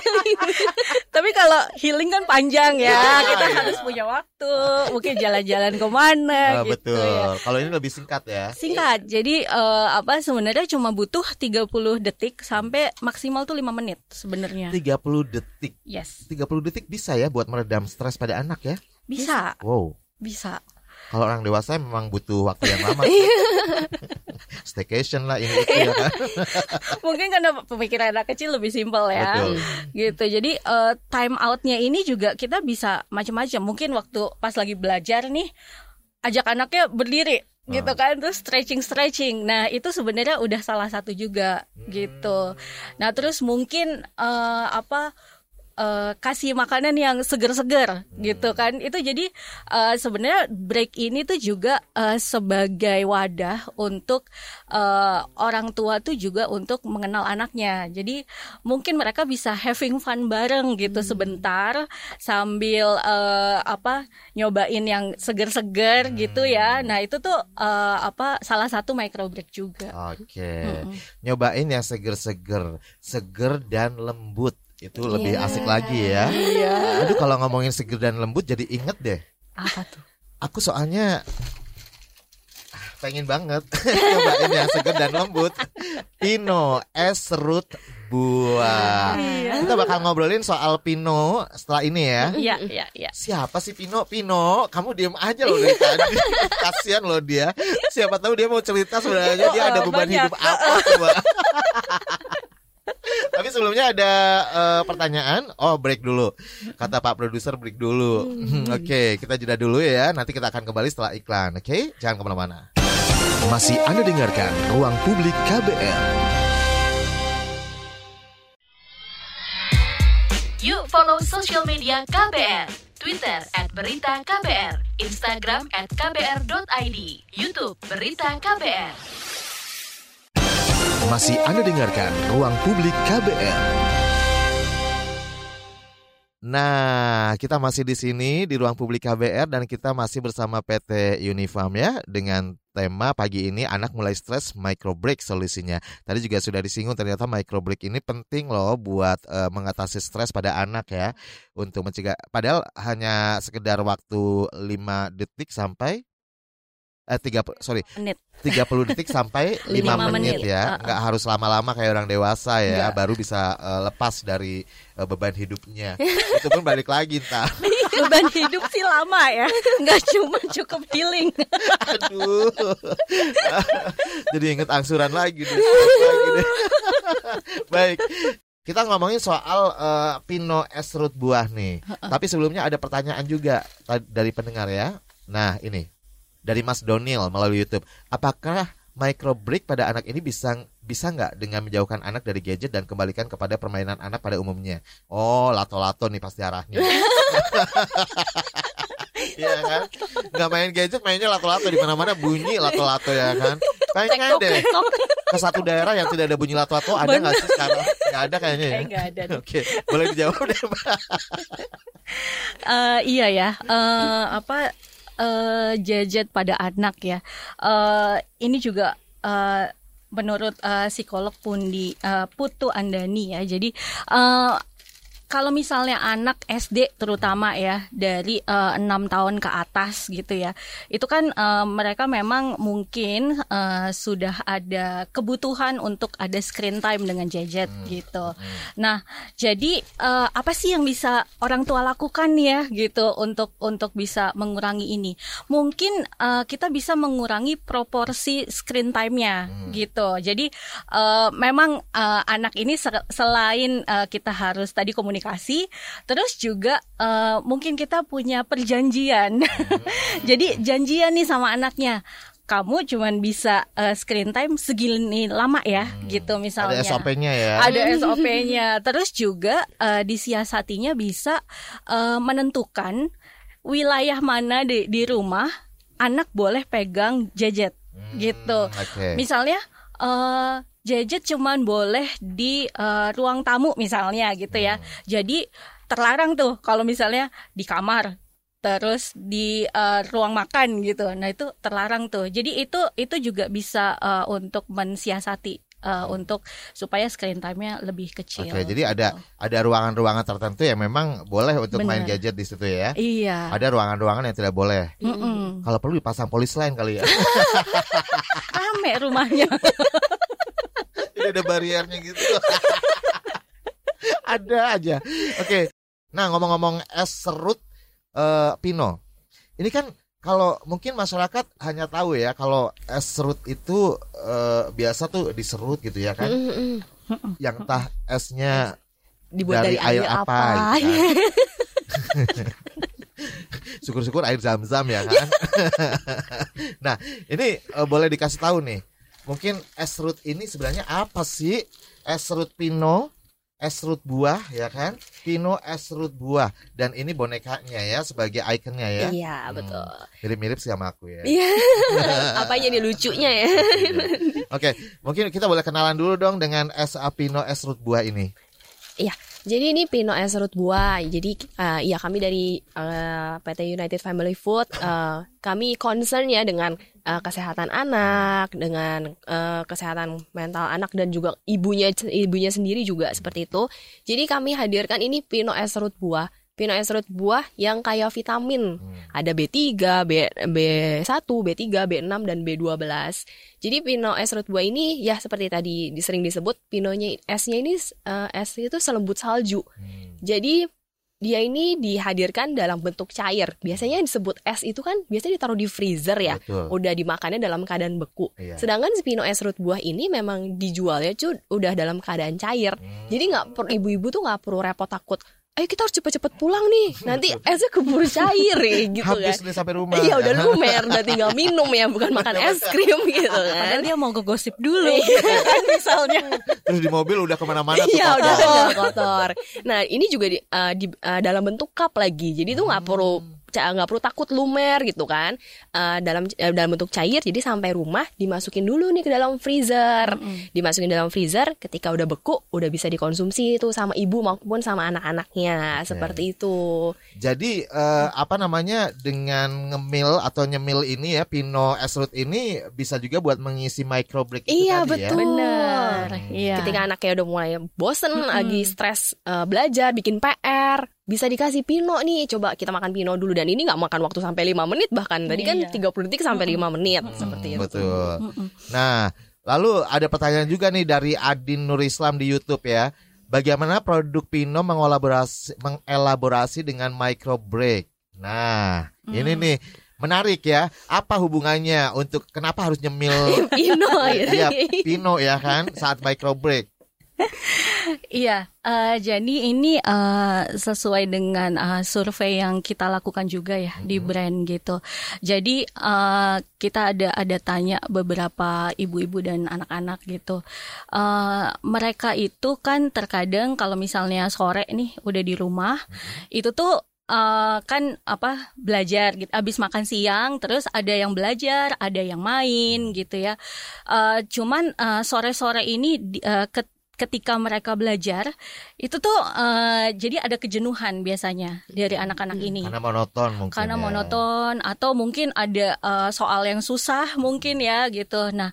Tapi kalau healing kan panjang ya, kita iya. harus punya waktu, mungkin jalan-jalan ke mana Ah, gitu betul. ya. Kalau ini lebih singkat ya. Singkat, jadi eh, apa sebenarnya cuma butuh 30 detik sampai maksimal tuh 5 menit sebenarnya. 30 detik. Yes, 30 detik bisa ya buat meredam stres pada anak ya. bisa, Wow. bisa. Kalau orang dewasa memang butuh waktu yang lama. Staycation lah ini itu ya kan. Mungkin karena pemikiran anak kecil lebih simpel ya. Betul. Gitu. Jadi eh, time outnya ini juga kita bisa macam-macam. Mungkin waktu pas lagi belajar nih ajak anaknya berdiri gitu Ah. kan terus stretching stretching nah itu sebenarnya udah salah satu juga gitu nah terus mungkin eh, apa eh, kasih makanan yang seger-seger gitu kan. Itu jadi eh, sebenarnya break ini tuh juga eh, sebagai wadah untuk eh, orang tua tuh juga untuk mengenal anaknya. Jadi mungkin mereka bisa having fun bareng gitu sebentar sambil eh, apa nyobain yang seger-seger gitu ya. Nah itu tuh eh, apa salah satu micro break juga. Oke. Nyobain yang seger-seger, seger dan lembut. Itu lebih asik lagi ya. Aduh kalau ngomongin seger dan lembut jadi inget deh. apa tuh Aku soalnya pengen banget nyobain yang seger dan lembut. Pino es serut buah. Kita bakal ngobrolin soal Pino setelah ini ya. Iya, iya, iya. Siapa sih Pino? Pino, kamu diem aja loh dari tadi. Kasihan loh dia. Siapa tahu dia mau cerita sebenarnya dia ada Oh, beban banyak. hidup apa coba. Tapi sebelumnya ada eh, pertanyaan. Oh, break dulu. Kata Pak produser break dulu. Hmm. Oke, kita jeda dulu ya. Nanti kita akan kembali setelah iklan. Oke, jangan ke mana-mana. Masih Anda dengarkan Ruang Publik KBR. Yuk follow social media KBR. Twitter at Berita KBR, Instagram at KBR.id, Youtube Berita KBR. Masih Anda dengarkan Ruang Publik KBR. Nah, kita masih di sini di Ruang Publik KBR dan kita masih bersama PT Unifarm ya dengan tema pagi ini anak mulai stres micro break solusinya. Tadi juga sudah disinggung ternyata micro break ini penting loh buat eh, mengatasi stres pada anak ya untuk mencegah padahal hanya sekedar waktu 5 detik sampai eh 30 sorry Menit. 30 detik sampai 5 Lima menit, menit. ya. Uh-uh. Nggak harus lama-lama kayak orang dewasa ya, Nggak. baru bisa eh, lepas dari eh, beban hidupnya. Itu pun balik lagi ntar. Beban hidup sih lama ya, nggak cuma cukup healing. Aduh. Jadi inget angsuran lagi deh. lagi deh. Baik. Kita ngomongin soal eh, Pino es serut buah nih. Tapi sebelumnya ada pertanyaan juga dari pendengar ya. Nah, ini dari Mas Donil melalui YouTube. Apakah micro break pada anak ini bisa bisa nggak dengan menjauhkan anak dari gadget dan kembalikan kepada permainan anak pada umumnya? Oh, lato-lato nih pasti arahnya. Iya kan? Nggak main gadget, mainnya lato-lato di mana-mana bunyi lato-lato ya kan? Pengen deh ke satu daerah yang tidak ada bunyi lato-lato ada nggak sih sekarang? Nggak ada kayaknya ya. Eh, nggak ada. Oke, boleh dijawab deh, Mbak. Eh, iya ya, eh, apa gadget pada anak ya. Eh, ini juga eh, menurut eh, psikolog Pundi eh, Putu Andani ya. Jadi eh, kalau misalnya anak SD terutama ya dari eh, enam tahun ke atas gitu ya, itu kan eh, mereka memang mungkin eh, sudah ada kebutuhan untuk ada screen time dengan gadget gitu. Nah, jadi eh, apa sih yang bisa orang tua lakukan ya gitu untuk untuk bisa mengurangi ini? Mungkin eh, kita bisa mengurangi proporsi screen time-nya gitu. Jadi eh, memang eh, anak ini se- selain eh, kita harus tadi komunikasi, terus juga eh, mungkin kita punya perjanjian. Jadi janjian nih sama anaknya. Kamu cuman bisa eh, screen time segini lama ya, gitu misalnya. Ada SOP-nya ya. Ada SOP-nya. Terus juga eh, disiasatinya bisa eh, menentukan wilayah mana di, di rumah anak boleh pegang gadget gitu. Hmm, Oke. Misalnya eh gadget cuman boleh di eh, ruang tamu misalnya gitu ya. Jadi terlarang tuh kalau misalnya di kamar terus di eh, ruang makan gitu. Nah, itu terlarang tuh. Jadi itu itu juga bisa eh, untuk mensiasati eh, untuk supaya screen time-nya lebih kecil. Oke, jadi ada gitu. ada ruangan-ruangan tertentu yang memang boleh untuk main Bener. gadget di situ ya. Iya. Ada ruangan-ruangan yang tidak boleh. Mm-mm. Kalau perlu dipasang polis lain kali ya. Rame rumahnya. Ada bariernya gitu. ada aja. Oke. Nah, ngomong-ngomong es serut eh, Pino. Ini kan kalau mungkin masyarakat hanya tahu ya kalau es serut itu eh, biasa tuh diserut gitu ya kan. Yang entah esnya Dibuat dari, air apa? gitu kan. Syukur-syukur air zam-zam ya kan. nah, ini eh, boleh dikasih tahu nih. Mungkin es serut ini sebenarnya apa sih? Es serut Pino, es serut buah ya kan? Pino es serut buah dan ini bonekanya ya sebagai ikonnya ya. Iya, Hmm, betul. Mirip-mirip sih sama aku ya. Iya. Apanya nih lucunya ya? Oke, mungkin kita boleh kenalan dulu dong dengan es Pino es serut buah ini. Iya. Jadi ini Pino es serut buah. Jadi eh, ya kami dari eh, PT United Family Food eh, kami concern ya dengan eh, kesehatan anak, dengan eh, kesehatan mental anak dan juga ibunya ibunya sendiri juga seperti itu. Jadi kami hadirkan ini Pino es serut buah. Es serut buah yang kaya vitamin. Ada B3, B, B1, B3, B6 dan B12. Jadi Pino es serut buah ini ya seperti tadi di- sering disebut Pinonya esnya ini eh, es itu selembut salju. Jadi dia ini dihadirkan dalam bentuk cair. Biasanya yang disebut es itu kan biasanya ditaruh di freezer ya. Betul. Udah dimakannya dalam keadaan beku. Iya. Sedangkan si Pino es serut buah ini memang dijualnya cuy udah dalam keadaan cair. Jadi nggak ibu-ibu tuh nggak perlu repot takut. Ayo kita harus cepet-cepet pulang nih. Nanti esnya keburu cair ya gitu Habis kan. nih sampai rumah. Iya udah lumer, udah tinggal minum ya, bukan makan es krim gitu Padahal kan. dia mau ngegosip dulu kan misalnya. Terus di mobil udah ke mana-mana tuh. Iya udah kotor. udah kotor. Nah ini juga di, eh, di- eh, dalam bentuk cup lagi, jadi tuh nggak perlu nggak perlu takut lumer gitu kan. Eh, dalam eh, dalam bentuk cair, jadi sampai rumah dimasukin dulu nih ke dalam freezer, dimasukin dalam freezer. Ketika udah beku, udah bisa dikonsumsi itu sama ibu maupun sama anak-anaknya seperti itu. Jadi eh, apa namanya dengan ngemil atau nyemil ini ya Pino es serut ini bisa juga buat mengisi micro break itu Iya tadi ya. betul. Benar. Iya. Ketika anaknya udah mulai bosen, lagi stres eh, belajar, bikin PR, bisa dikasih pino nih coba kita makan pino dulu dan ini nggak makan waktu sampai lima menit bahkan tadi kan Iya. 30 detik sampai lima menit seperti itu Betul. Nah, lalu ada pertanyaan juga nih dari Adin Nur Islam di YouTube ya. Bagaimana produk Pino mengelaborasi mengelaborasi dengan micro break? Nah, ini Hmm. nih menarik ya. Apa hubungannya untuk kenapa harus nyemil pino Iya, Pino ya kan saat micro break? Iya, eh, jadi ini eh, sesuai dengan eh, survei yang kita lakukan juga ya di brand gitu. Jadi eh, kita ada ada tanya beberapa ibu-ibu dan anak-anak gitu. Eh, mereka itu kan terkadang kalau misalnya sore nih udah di rumah, itu tuh eh, kan apa belajar gitu. Abis makan siang, terus ada yang belajar, ada yang main gitu ya. Eh, cuman eh, sore-sore ini di- eh, ket- ketika mereka belajar itu tuh eh, jadi ada kejenuhan biasanya dari anak-anak ini Karena monoton mungkin. karena ya. monoton atau mungkin ada eh, soal yang susah mungkin ya gitu. Nah,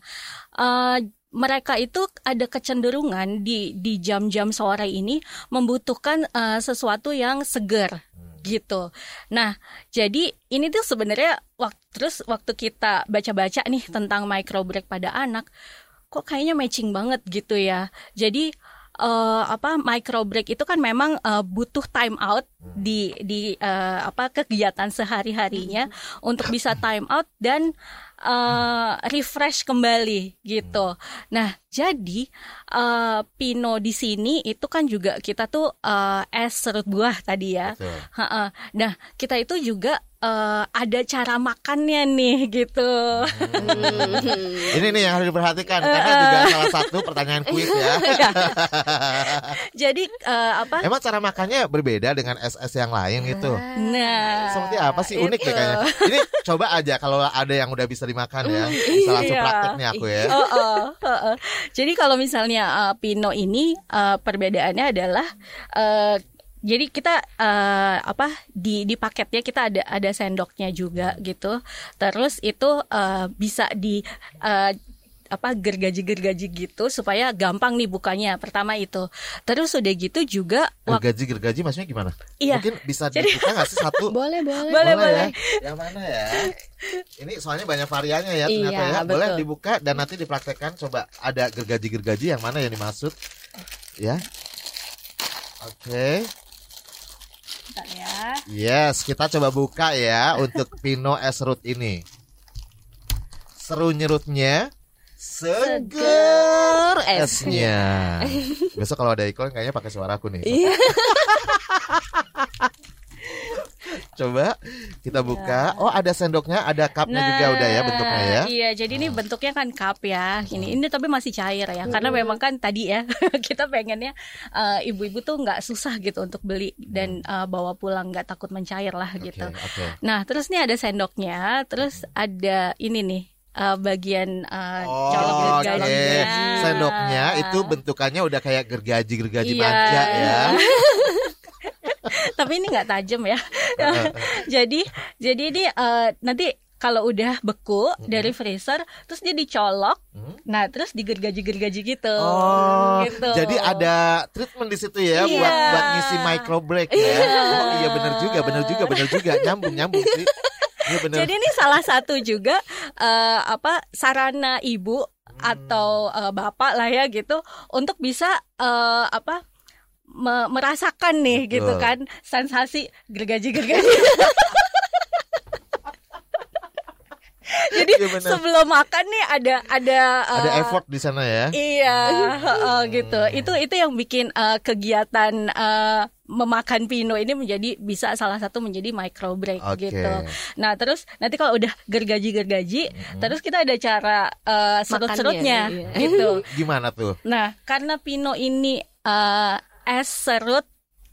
eh, mereka itu ada kecenderungan di di jam-jam sore ini membutuhkan eh, sesuatu yang segar gitu. Nah, jadi ini tuh sebenarnya waktu terus waktu kita baca-baca nih tentang micro break pada anak, kok kayaknya matching banget gitu ya. Jadi eh, apa micro break itu kan memang eh, butuh time out di di eh, apa kegiatan sehari-harinya untuk bisa time out dan eh, refresh kembali gitu. Nah, jadi eh, Pino di sini itu kan juga kita tuh eh, es serut buah tadi ya. Ha-ha. Nah, kita itu juga eh, ada cara makannya nih gitu. Ini nih yang harus diperhatikan karena juga salah satu pertanyaan kuis ya. Jadi eh, apa? Emang cara makannya berbeda dengan es-es yang lain gitu. Nah, Seperti apa sih unik deh itu. kayaknya. Ini coba aja kalau ada yang udah bisa dimakan ya. Bisa langsung Iya. praktek nih aku ya. Oh, oh, oh, oh. Jadi kalau misalnya uh, Pino ini uh, perbedaannya adalah uh, jadi kita uh, apa di di paketnya kita ada ada sendoknya juga gitu. Terus itu uh, bisa di uh, apa gergaji-gergaji gitu supaya gampang nih bukanya. Pertama itu. Terus udah gitu juga wak- Gergaji gergaji maksudnya gimana? Iya. Mungkin bisa Jadi- dibuka nggak sih satu? boleh boleh Boleh, ya? boleh. Yang mana ya? Ini soalnya banyak variannya ya ternyata Iya, ya. Boleh betul. dibuka dan nanti dipraktekkan. Coba ada gergaji-gergaji yang mana yang dimaksud? Ya. Oke. Bentar ya. Yes, kita coba buka ya untuk Pino es root ini. Seru nyerutnya, seger esnya. Besok kalau ada iklan kayaknya pakai suaraku nih. Iya. Coba kita buka. Oh, ada sendoknya, ada cupnya juga udah ya bentuknya ya. Iya, jadi ini bentuknya kan cup ya. Ini ini tapi masih cair ya. Karena memang kan tadi ya kita pengennya eh, ibu-ibu tuh nggak susah gitu untuk beli dan eh, bawa pulang nggak takut mencair lah gitu. oke. Nah, terus nih ada sendoknya, terus ada ini nih eh, bagian eh, Oh, colok oke. gergajinya. Sendoknya itu bentukannya udah kayak gergaji-gergaji Iya. manja ya. tapi ini nggak tajam ya. jadi jadi ini eh, nanti kalau udah beku dari freezer, terus dia dicolok, Hmm. nah terus digergaji-gergaji gitu. Oh, gitu. jadi ada treatment di situ ya Iya. buat buat ngisi micro break ya. Oh iya bener juga, bener juga, bener juga, nyambung nyambung sih. Bener. Jadi ini salah satu juga eh, apa sarana ibu atau eh, bapak lah ya gitu untuk bisa eh, apa me- merasakan nih Betul. gitu kan sensasi gergaji-gergaji. Jadi bener. sebelum makan nih ada ada eh, ada effort di sana ya. Iya, heeh, gitu. Itu itu yang bikin eh, kegiatan eh, memakan pino ini menjadi bisa salah satu menjadi micro break Oke. gitu. Nah, terus nanti kalau udah gergaji-gergaji, terus kita ada cara eh, serut-serutnya iya. gitu. Gimana tuh? Nah, karena pino ini eh, es serut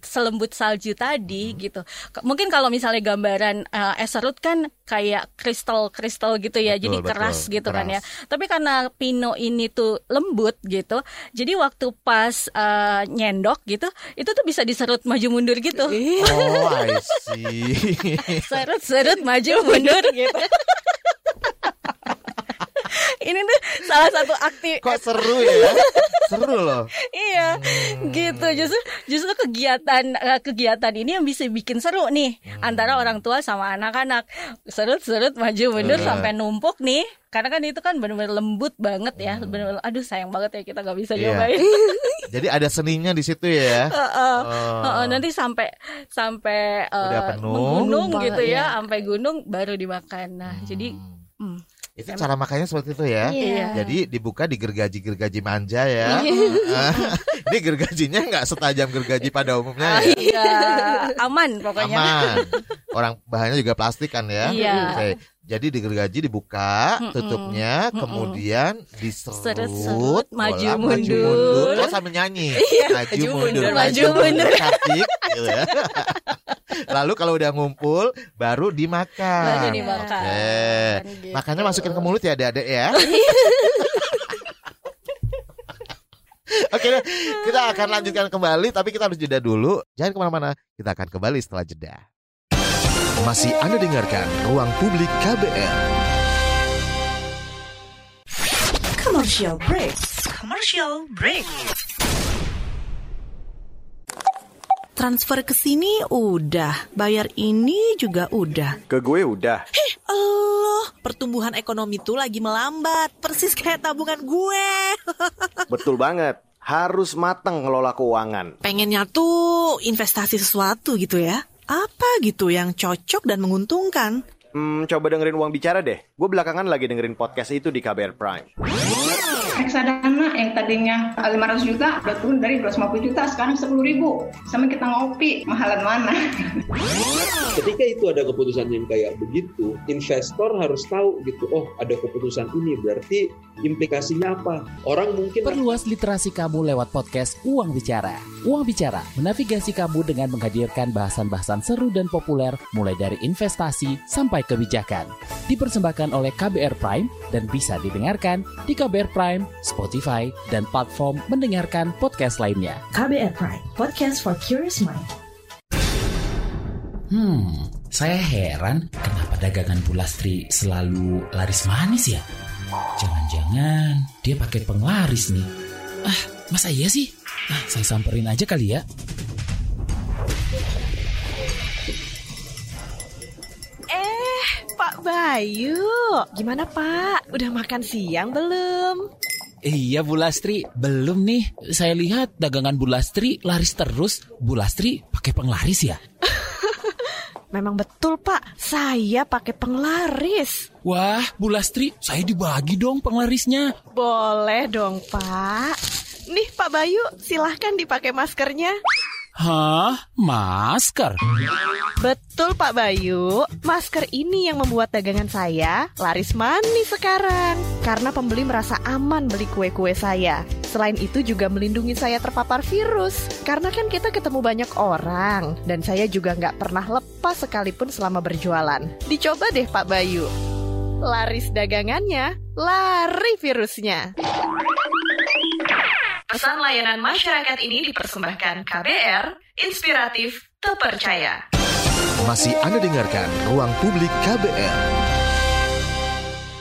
selembut salju tadi gitu. K- Mungkin kalau misalnya gambaran eh, es serut kan kayak kristal-kristal gitu ya, Betul, jadi betul, keras gitu kan ya. keras. Tapi karena pino ini tuh lembut gitu, jadi waktu pas eh, nyendok gitu, itu tuh bisa diserut maju mundur gitu. Oh, I see. Serut-serut maju mundur gitu. Ini tuh salah satu aktif Kok seru ya? Seru loh. Iya, Hmm. gitu. Justru justru kegiatan eh, kegiatan ini yang bisa bikin seru nih Hmm. antara orang tua sama anak-anak serut-serut maju mundur Eh. sampai numpuk nih karena kan itu kan benar-benar lembut banget ya benar-benar aduh sayang banget ya kita nggak bisa Hmm. Iya. nyobain Jadi ada seninya di situ ya. Heeh. Oh. Heeh, nanti sampai sampai eh, Udah penuh. menggunung gitu ya, ya. sampai gunung baru dimakan. Nah, jadi Hmm. Itu cara makannya seperti itu ya. Iya. Jadi dibuka di gergaji-gergaji manja ya. Ini gergajinya nggak setajam gergaji pada umumnya ya. iya aman pokoknya. Aman. Orang bahannya juga plastik kan ya. Iya. Oke. Jadi di gergaji dibuka, Mm-mm. tutupnya, Mm-mm. kemudian diserut, Serut-serut, maju bola, mundur. Oh, sambil nyanyi. maju maju mundur, mundur, maju maju mundur, cantik, gitu ya. Lalu kalau udah ngumpul, baru dimakan. Baru dimakan. Oke. Gitu. Makanya masukin ke mulut ya adik-adik ya. Oke, deh, kita akan lanjutkan kembali, tapi kita harus jeda dulu. Jangan ke mana-mana, kita akan kembali setelah jeda. Masih Anda dengarkan Ruang Publik KBR. Commercial break. Commercial break. Transfer ke sini udah, bayar ini juga udah. Ke gue udah. Allah, pertumbuhan ekonomi tuh lagi melambat, persis kayak tabungan gue. Betul banget. Harus matang ngelola keuangan. Pengennya tuh investasi sesuatu gitu ya. Apa gitu yang cocok dan menguntungkan? Hmm, coba dengerin uang bicara deh. Gue belakangan lagi dengerin podcast itu di KBR Prime. reksadana yang tadinya 500 juta udah turun dari 250 juta sekarang 10 ribu sama kita ngopi mahalan mana Ketika itu ada keputusan yang kayak begitu, investor harus tahu gitu, oh ada keputusan ini berarti implikasinya apa? Orang mungkin Perluas literasi kamu lewat podcast Uang Bicara. Uang Bicara menavigasi kamu dengan menghadirkan bahasan-bahasan seru dan populer mulai dari investasi sampai kebijakan. Dipersembahkan oleh KBR Prime dan bisa didengarkan di KBR Prime, Spotify, dan platform mendengarkan podcast lainnya. KBR Prime, podcast for curious mind. Hmm, saya heran kenapa dagangan Bulastri selalu laris manis ya? Jangan-jangan dia pakai penglaris nih. Ah, masa iya sih? Ah, saya samperin aja kali ya. Eh, Pak Bayu, gimana Pak? Udah makan siang belum? Iya Bu Lastri, belum nih. Saya lihat dagangan Bu Lastri laris terus. Bu Lastri pakai penglaris ya? Memang betul Pak, saya pakai penglaris. Wah, Bu Lastri, saya dibagi dong penglarisnya. Boleh dong Pak. Nih Pak Bayu, silahkan dipakai maskernya. Hah? Masker? Betul Pak Bayu, masker ini yang membuat dagangan saya laris manis sekarang. Karena pembeli merasa aman beli kue-kue saya. Selain itu juga melindungi saya terpapar virus. Karena kan kita ketemu banyak orang. Dan saya juga nggak pernah lepas sekalipun selama berjualan. Dicoba deh Pak Bayu. Laris dagangannya, lari virusnya. Pesan layanan masyarakat ini dipersembahkan KBR, inspiratif, terpercaya. Masih Anda dengarkan Ruang Publik KBR.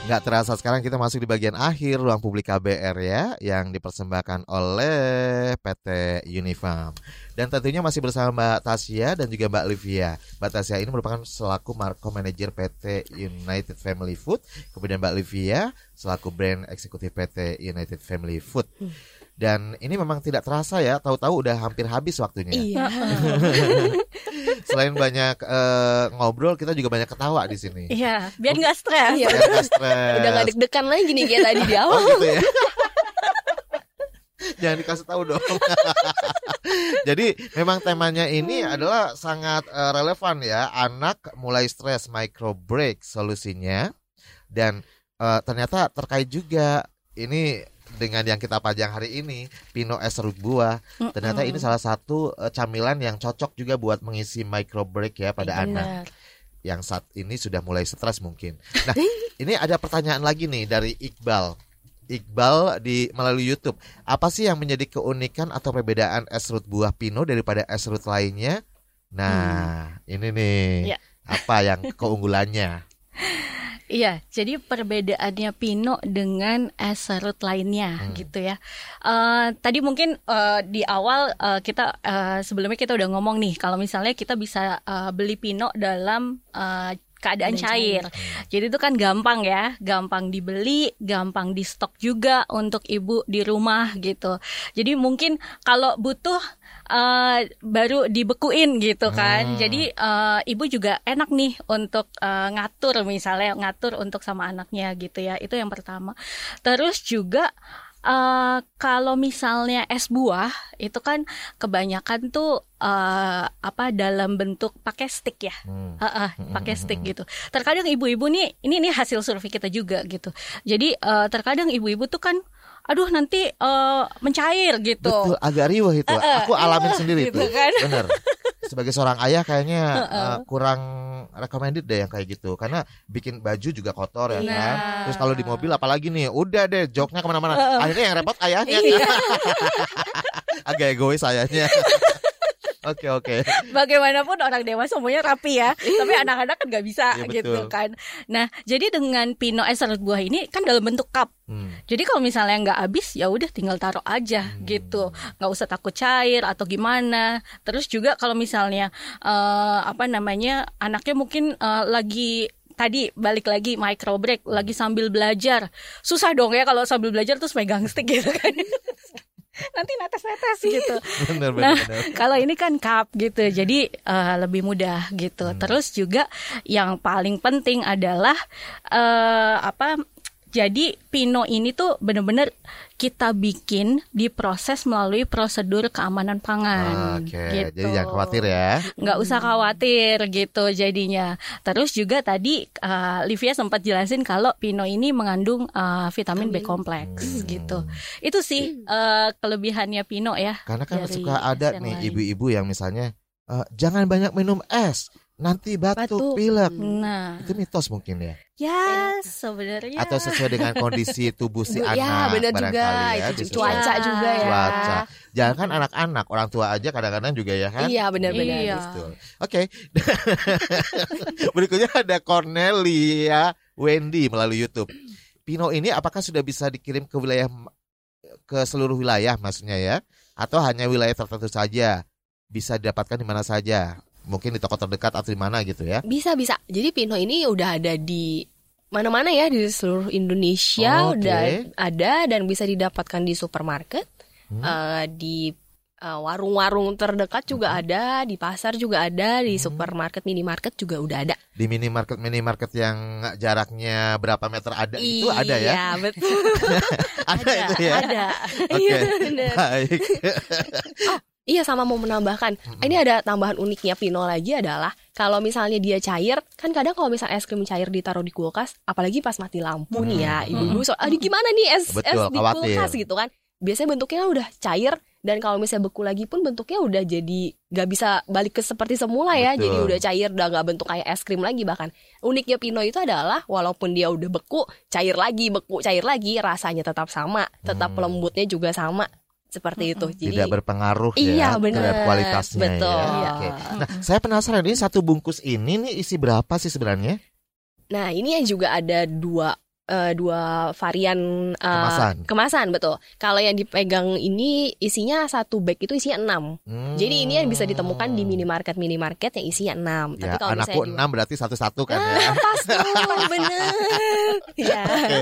Nggak terasa sekarang kita masuk di bagian akhir Ruang Publik KBR ya Yang dipersembahkan oleh PT Unifarm. Dan tentunya masih bersama Mbak Tasya dan juga Mbak Livia. Mbak Tasya ini merupakan selaku Marco Manager PT United Family Food. Kemudian Mbak Livia selaku Brand Eksekutif PT United Family Food dan ini memang tidak terasa ya, tahu-tahu udah hampir habis waktunya. Iya. Selain banyak eh, ngobrol, kita juga banyak ketawa di sini. Iya, biar nggak stres. Iya. Biar nggak stres. Udah gak deg-degan lagi nih kayak tadi di Oh awal. gitu ya. Jangan dikasih tahu dong. Jadi memang temanya ini adalah sangat eh, relevan ya. Anak mulai stres micro break solusinya dan eh, ternyata terkait juga ini dengan yang kita pajang hari ini Pino es serut buah. Ternyata ini salah satu eh, camilan yang cocok juga buat mengisi micro break ya pada anak yang saat ini sudah mulai stres mungkin. Nah, ini ada pertanyaan lagi nih dari Iqbal. Iqbal di melalui YouTube. Apa sih yang menjadi keunikan atau perbedaan es serut buah Pino daripada es serut lainnya? Nah, ini nih. Ya. Apa yang keunggulannya? Iya, jadi perbedaannya Pino dengan es serut lainnya Hmm. gitu ya. Eh, tadi mungkin eh, di awal eh, kita eh, sebelumnya kita udah ngomong nih kalau misalnya kita bisa eh, beli Pino dalam eh, keadaan Keadaan cair. Jadi itu kan gampang ya, gampang dibeli, gampang di stok juga untuk ibu di rumah gitu. Jadi mungkin kalau butuh eh, baru dibekuin gitu kan. Hmm. Jadi eh, ibu juga enak nih untuk eh, ngatur misalnya ngatur untuk sama anaknya gitu ya. Itu yang pertama. Terus juga eh kalau misalnya es buah itu kan kebanyakan tuh eh apa dalam bentuk pakai stick ya, Heeh, pakai stick gitu. Terkadang ibu-ibu nih, ini nih hasil survei kita juga gitu. Jadi eh, terkadang ibu-ibu tuh kan, aduh nanti eh, mencair gitu. Betul, agak riuh itu. Eh, eh, Aku alamin iya, sendiri gitu tuh. kan. Bener. Sebagai seorang ayah kayaknya Heeh. eh, kurang recommended deh yang kayak gitu karena bikin baju juga kotor ya kan. Nah. Terus kalau di mobil apalagi nih, udah deh joknya ke mana-mana. Heeh. Akhirnya yang repot ayahnya. Iya. agak egois ayahnya. Oke oke. Bagaimanapun orang dewasa semuanya rapi ya, tapi anak-anak kan nggak bisa Iya, gitu betul. kan. Nah, jadi dengan pino es serut buah ini kan dalam bentuk cup. Hmm. Jadi kalau misalnya nggak habis ya udah tinggal taruh aja gitu, nggak usah takut cair atau gimana. Terus juga kalau misalnya eh, apa namanya anaknya mungkin eh, lagi tadi balik lagi micro break lagi sambil belajar susah dong ya kalau sambil belajar terus megang stick gitu kan nanti netes-netes gitu. Bener, bener, nah bener. kalau ini kan cup gitu jadi eh, lebih mudah gitu. Terus juga yang paling penting adalah eh, apa jadi Pino ini tuh bener-bener kita bikin diproses melalui prosedur keamanan pangan. Oke, gitu. jadi jangan khawatir ya. Nggak usah khawatir gitu jadinya. Terus juga tadi uh, Livia sempat jelasin kalau Pino ini mengandung uh, vitamin B kompleks gitu. Itu sih uh, kelebihannya Pino ya. Karena kan suka ada nih ibu-ibu yang misalnya eh, jangan banyak minum es, nanti batuk, pilek. Nah, Itu mitos mungkin ya. ya sebenarnya Atau sesuai dengan kondisi tubuh si Bu- anak. ya, benar juga. ya, Itu cuaca juga ya. Cuaca. Jangan kan anak-anak, orang tua aja kadang-kadang juga ya kan. Iya, benar-benar. Iya. Betul. Oke. Berikutnya ada Cornelia Wendy melalui YouTube. Pino ini apakah sudah bisa dikirim ke wilayah ke seluruh wilayah maksudnya ya atau hanya wilayah tertentu saja? Bisa didapatkan di mana saja? Mungkin di toko terdekat atau di mana gitu ya. Bisa bisa. Jadi Pino ini udah ada di mana-mana ya di seluruh Indonesia Oke. udah ada dan bisa didapatkan di supermarket, Hmm. eh, di eh, warung-warung terdekat juga Hmm. ada, di pasar juga ada, di supermarket, minimarket juga udah ada. Di minimarket minimarket yang jaraknya berapa meter ada itu ada ya? Iya betul. ada, itu ya. Ada. Oke. Iya, bener. Baik. Iya sama mau menambahkan. Ini ada tambahan uniknya Pino lagi adalah kalau misalnya dia cair, kan kadang kalau misalnya es krim cair ditaruh di kulkas, apalagi pas mati lampu nih ya, ibu-ibu so, aduh gimana nih es Betul, es di khawatir. kulkas gitu kan. Biasanya bentuknya udah cair dan kalau misalnya beku lagi pun bentuknya udah jadi nggak bisa balik ke seperti semula ya. Betul. Jadi udah cair, udah nggak bentuk kayak es krim lagi bahkan. Uniknya Pino itu adalah walaupun dia udah beku, cair lagi, beku, cair lagi, rasanya tetap sama, tetap lembutnya juga sama. Seperti itu. Jadi tidak berpengaruh Iya, ya bener. terhadap kualitasnya Betul. ya. Oke. Nah, saya penasaran ini satu bungkus ini nih isi berapa sih sebenarnya? Nah, ini yang juga ada dua eh, dua varian eh, Kemasan. kemasan, betul. Kalau yang dipegang ini isinya satu bag itu isinya enam. Hmm. Jadi ini yang bisa ditemukan di minimarket minimarket yang isinya enam. Ya, kalau anakku enam berarti satu-satu kan ya. pas tuh, bener. ya. Oke.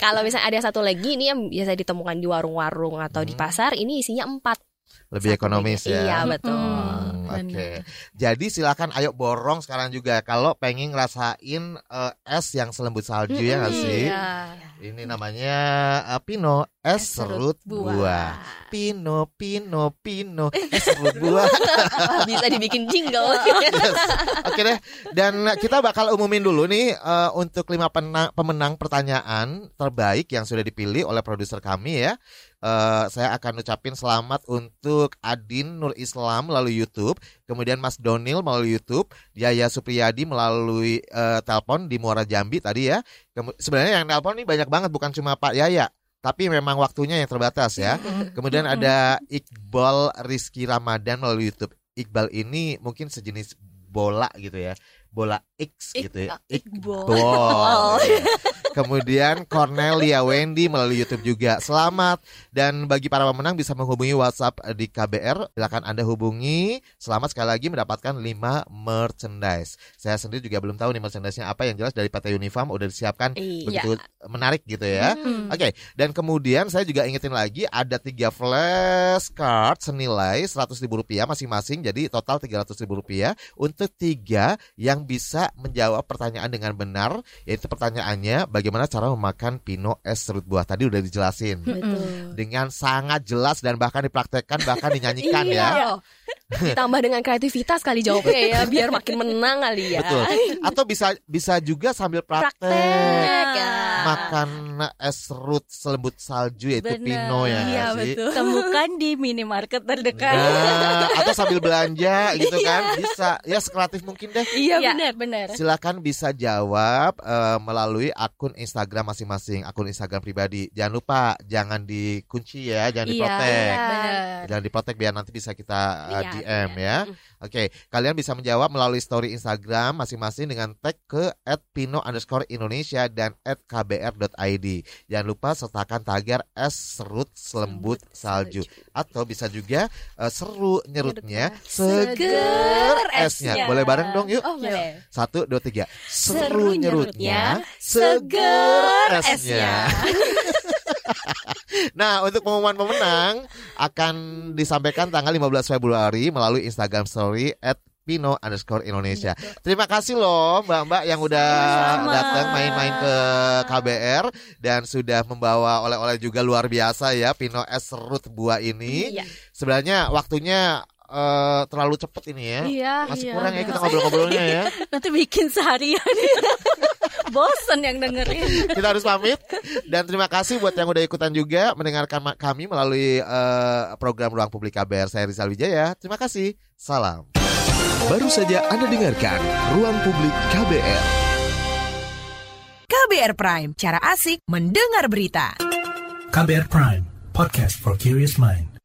Kalau misalnya ada satu lagi ini yang biasa ditemukan di warung-warung atau Hmm. di pasar, ini isinya empat. Lebih ekonomis ya. Iya, betul. Hmm, Oke. Jadi silakan ayo borong sekarang juga kalau pengen ngerasain eh, es yang selembut salju ya nggak sih? Iya. Ini namanya eh, Pino es serut buah. Pino, Pino, Pino es serut buah. bisa dibikin jingle. Oke deh. Dan kita bakal umumin dulu nih eh, untuk lima pemenang pertanyaan terbaik yang sudah dipilih oleh produser kami ya. Eh, saya akan ucapin selamat untuk Adin Nur Islam melalui YouTube, kemudian Mas Donil melalui YouTube, Yaya Supriyadi melalui eh, telepon di Muara Jambi tadi ya. Kemu- sebenarnya yang telepon ini banyak banget bukan cuma Pak Yaya. Tapi memang waktunya yang terbatas ya. Kemudian ada Iqbal Rizky Ramadan melalui YouTube. Iqbal ini mungkin sejenis bola gitu ya. Bola X gitu ya. Iqbal. Iqbal. Iya. Kemudian Cornelia Wendy melalui YouTube juga. Selamat dan bagi para pemenang bisa menghubungi WhatsApp di KBR. Silakan Anda hubungi. Selamat sekali lagi mendapatkan 5 merchandise. Saya sendiri juga belum tahu nih merchandise-nya apa yang jelas dari PT Unifarm udah disiapkan Iya. begitu menarik gitu ya. Hmm. Oke, dan kemudian saya juga ingetin lagi ada tiga flashcard senilai seratus ribu rupiah masing-masing, jadi total tiga ratus ribu rupiah untuk tiga yang bisa menjawab pertanyaan dengan benar, yaitu pertanyaannya bagaimana cara memakan pino es serut buah tadi udah dijelasin Betul. dengan sangat jelas dan bahkan dipraktekkan bahkan dinyanyikan ya. Iya. Ditambah dengan kreativitas kali jawabnya ya, biar makin menang kali ya. Betul. Atau bisa bisa juga sambil praktek, Praktek ya. Makan es serut selembut salju yaitu Benar. pino ya Iya, sih. Temukan di minimarket terdekat. Nah, atau sambil belanja gitu kan bisa ya sekreatif mungkin deh. Iya Ya, benar. benar. Silakan bisa jawab eh, melalui akun Instagram masing-masing, akun Instagram pribadi. Jangan lupa jangan dikunci ya, jangan Iya, diprotek. benar. Jangan diprotek biar nanti bisa kita uh, Iya, DM ya. Oke, kalian bisa menjawab melalui story Instagram masing-masing dengan tag ke @pino underscore Indonesia dan @kbr.id. Jangan lupa sertakan tagar es serut selembut salju. Atau bisa juga uh, seru nyerutnya, seger esnya. Boleh bareng dong yuk. Oh, boleh. Satu, dua, tiga. Seru Seru nyerutnya, nyerutnya, seger seger esnya. nah, untuk pengumuman pemenang akan disampaikan tanggal 15 Februari melalui Instagram Story at Pino underscore Indonesia. Terima kasih loh mbak-mbak yang udah datang main-main ke KBR dan sudah membawa oleh-oleh juga luar biasa ya Pino es serut buah ini. Iya. Sebenarnya waktunya eh, terlalu cepet ini ya. Iya, Masih iya. kurang ya kita ngobrol-ngobrolnya ya. Nanti bikin seharian. Bosen yang dengerin. kita harus pamit dan terima kasih buat yang udah ikutan juga mendengarkan kami melalui eh, program Ruang Publik KBR. Saya Rizal Wijaya. Terima kasih. Salam. Baru saja Anda dengarkan Ruang Publik KBR. KBR Prime, cara asik mendengar berita. KBR Prime, podcast for curious mind.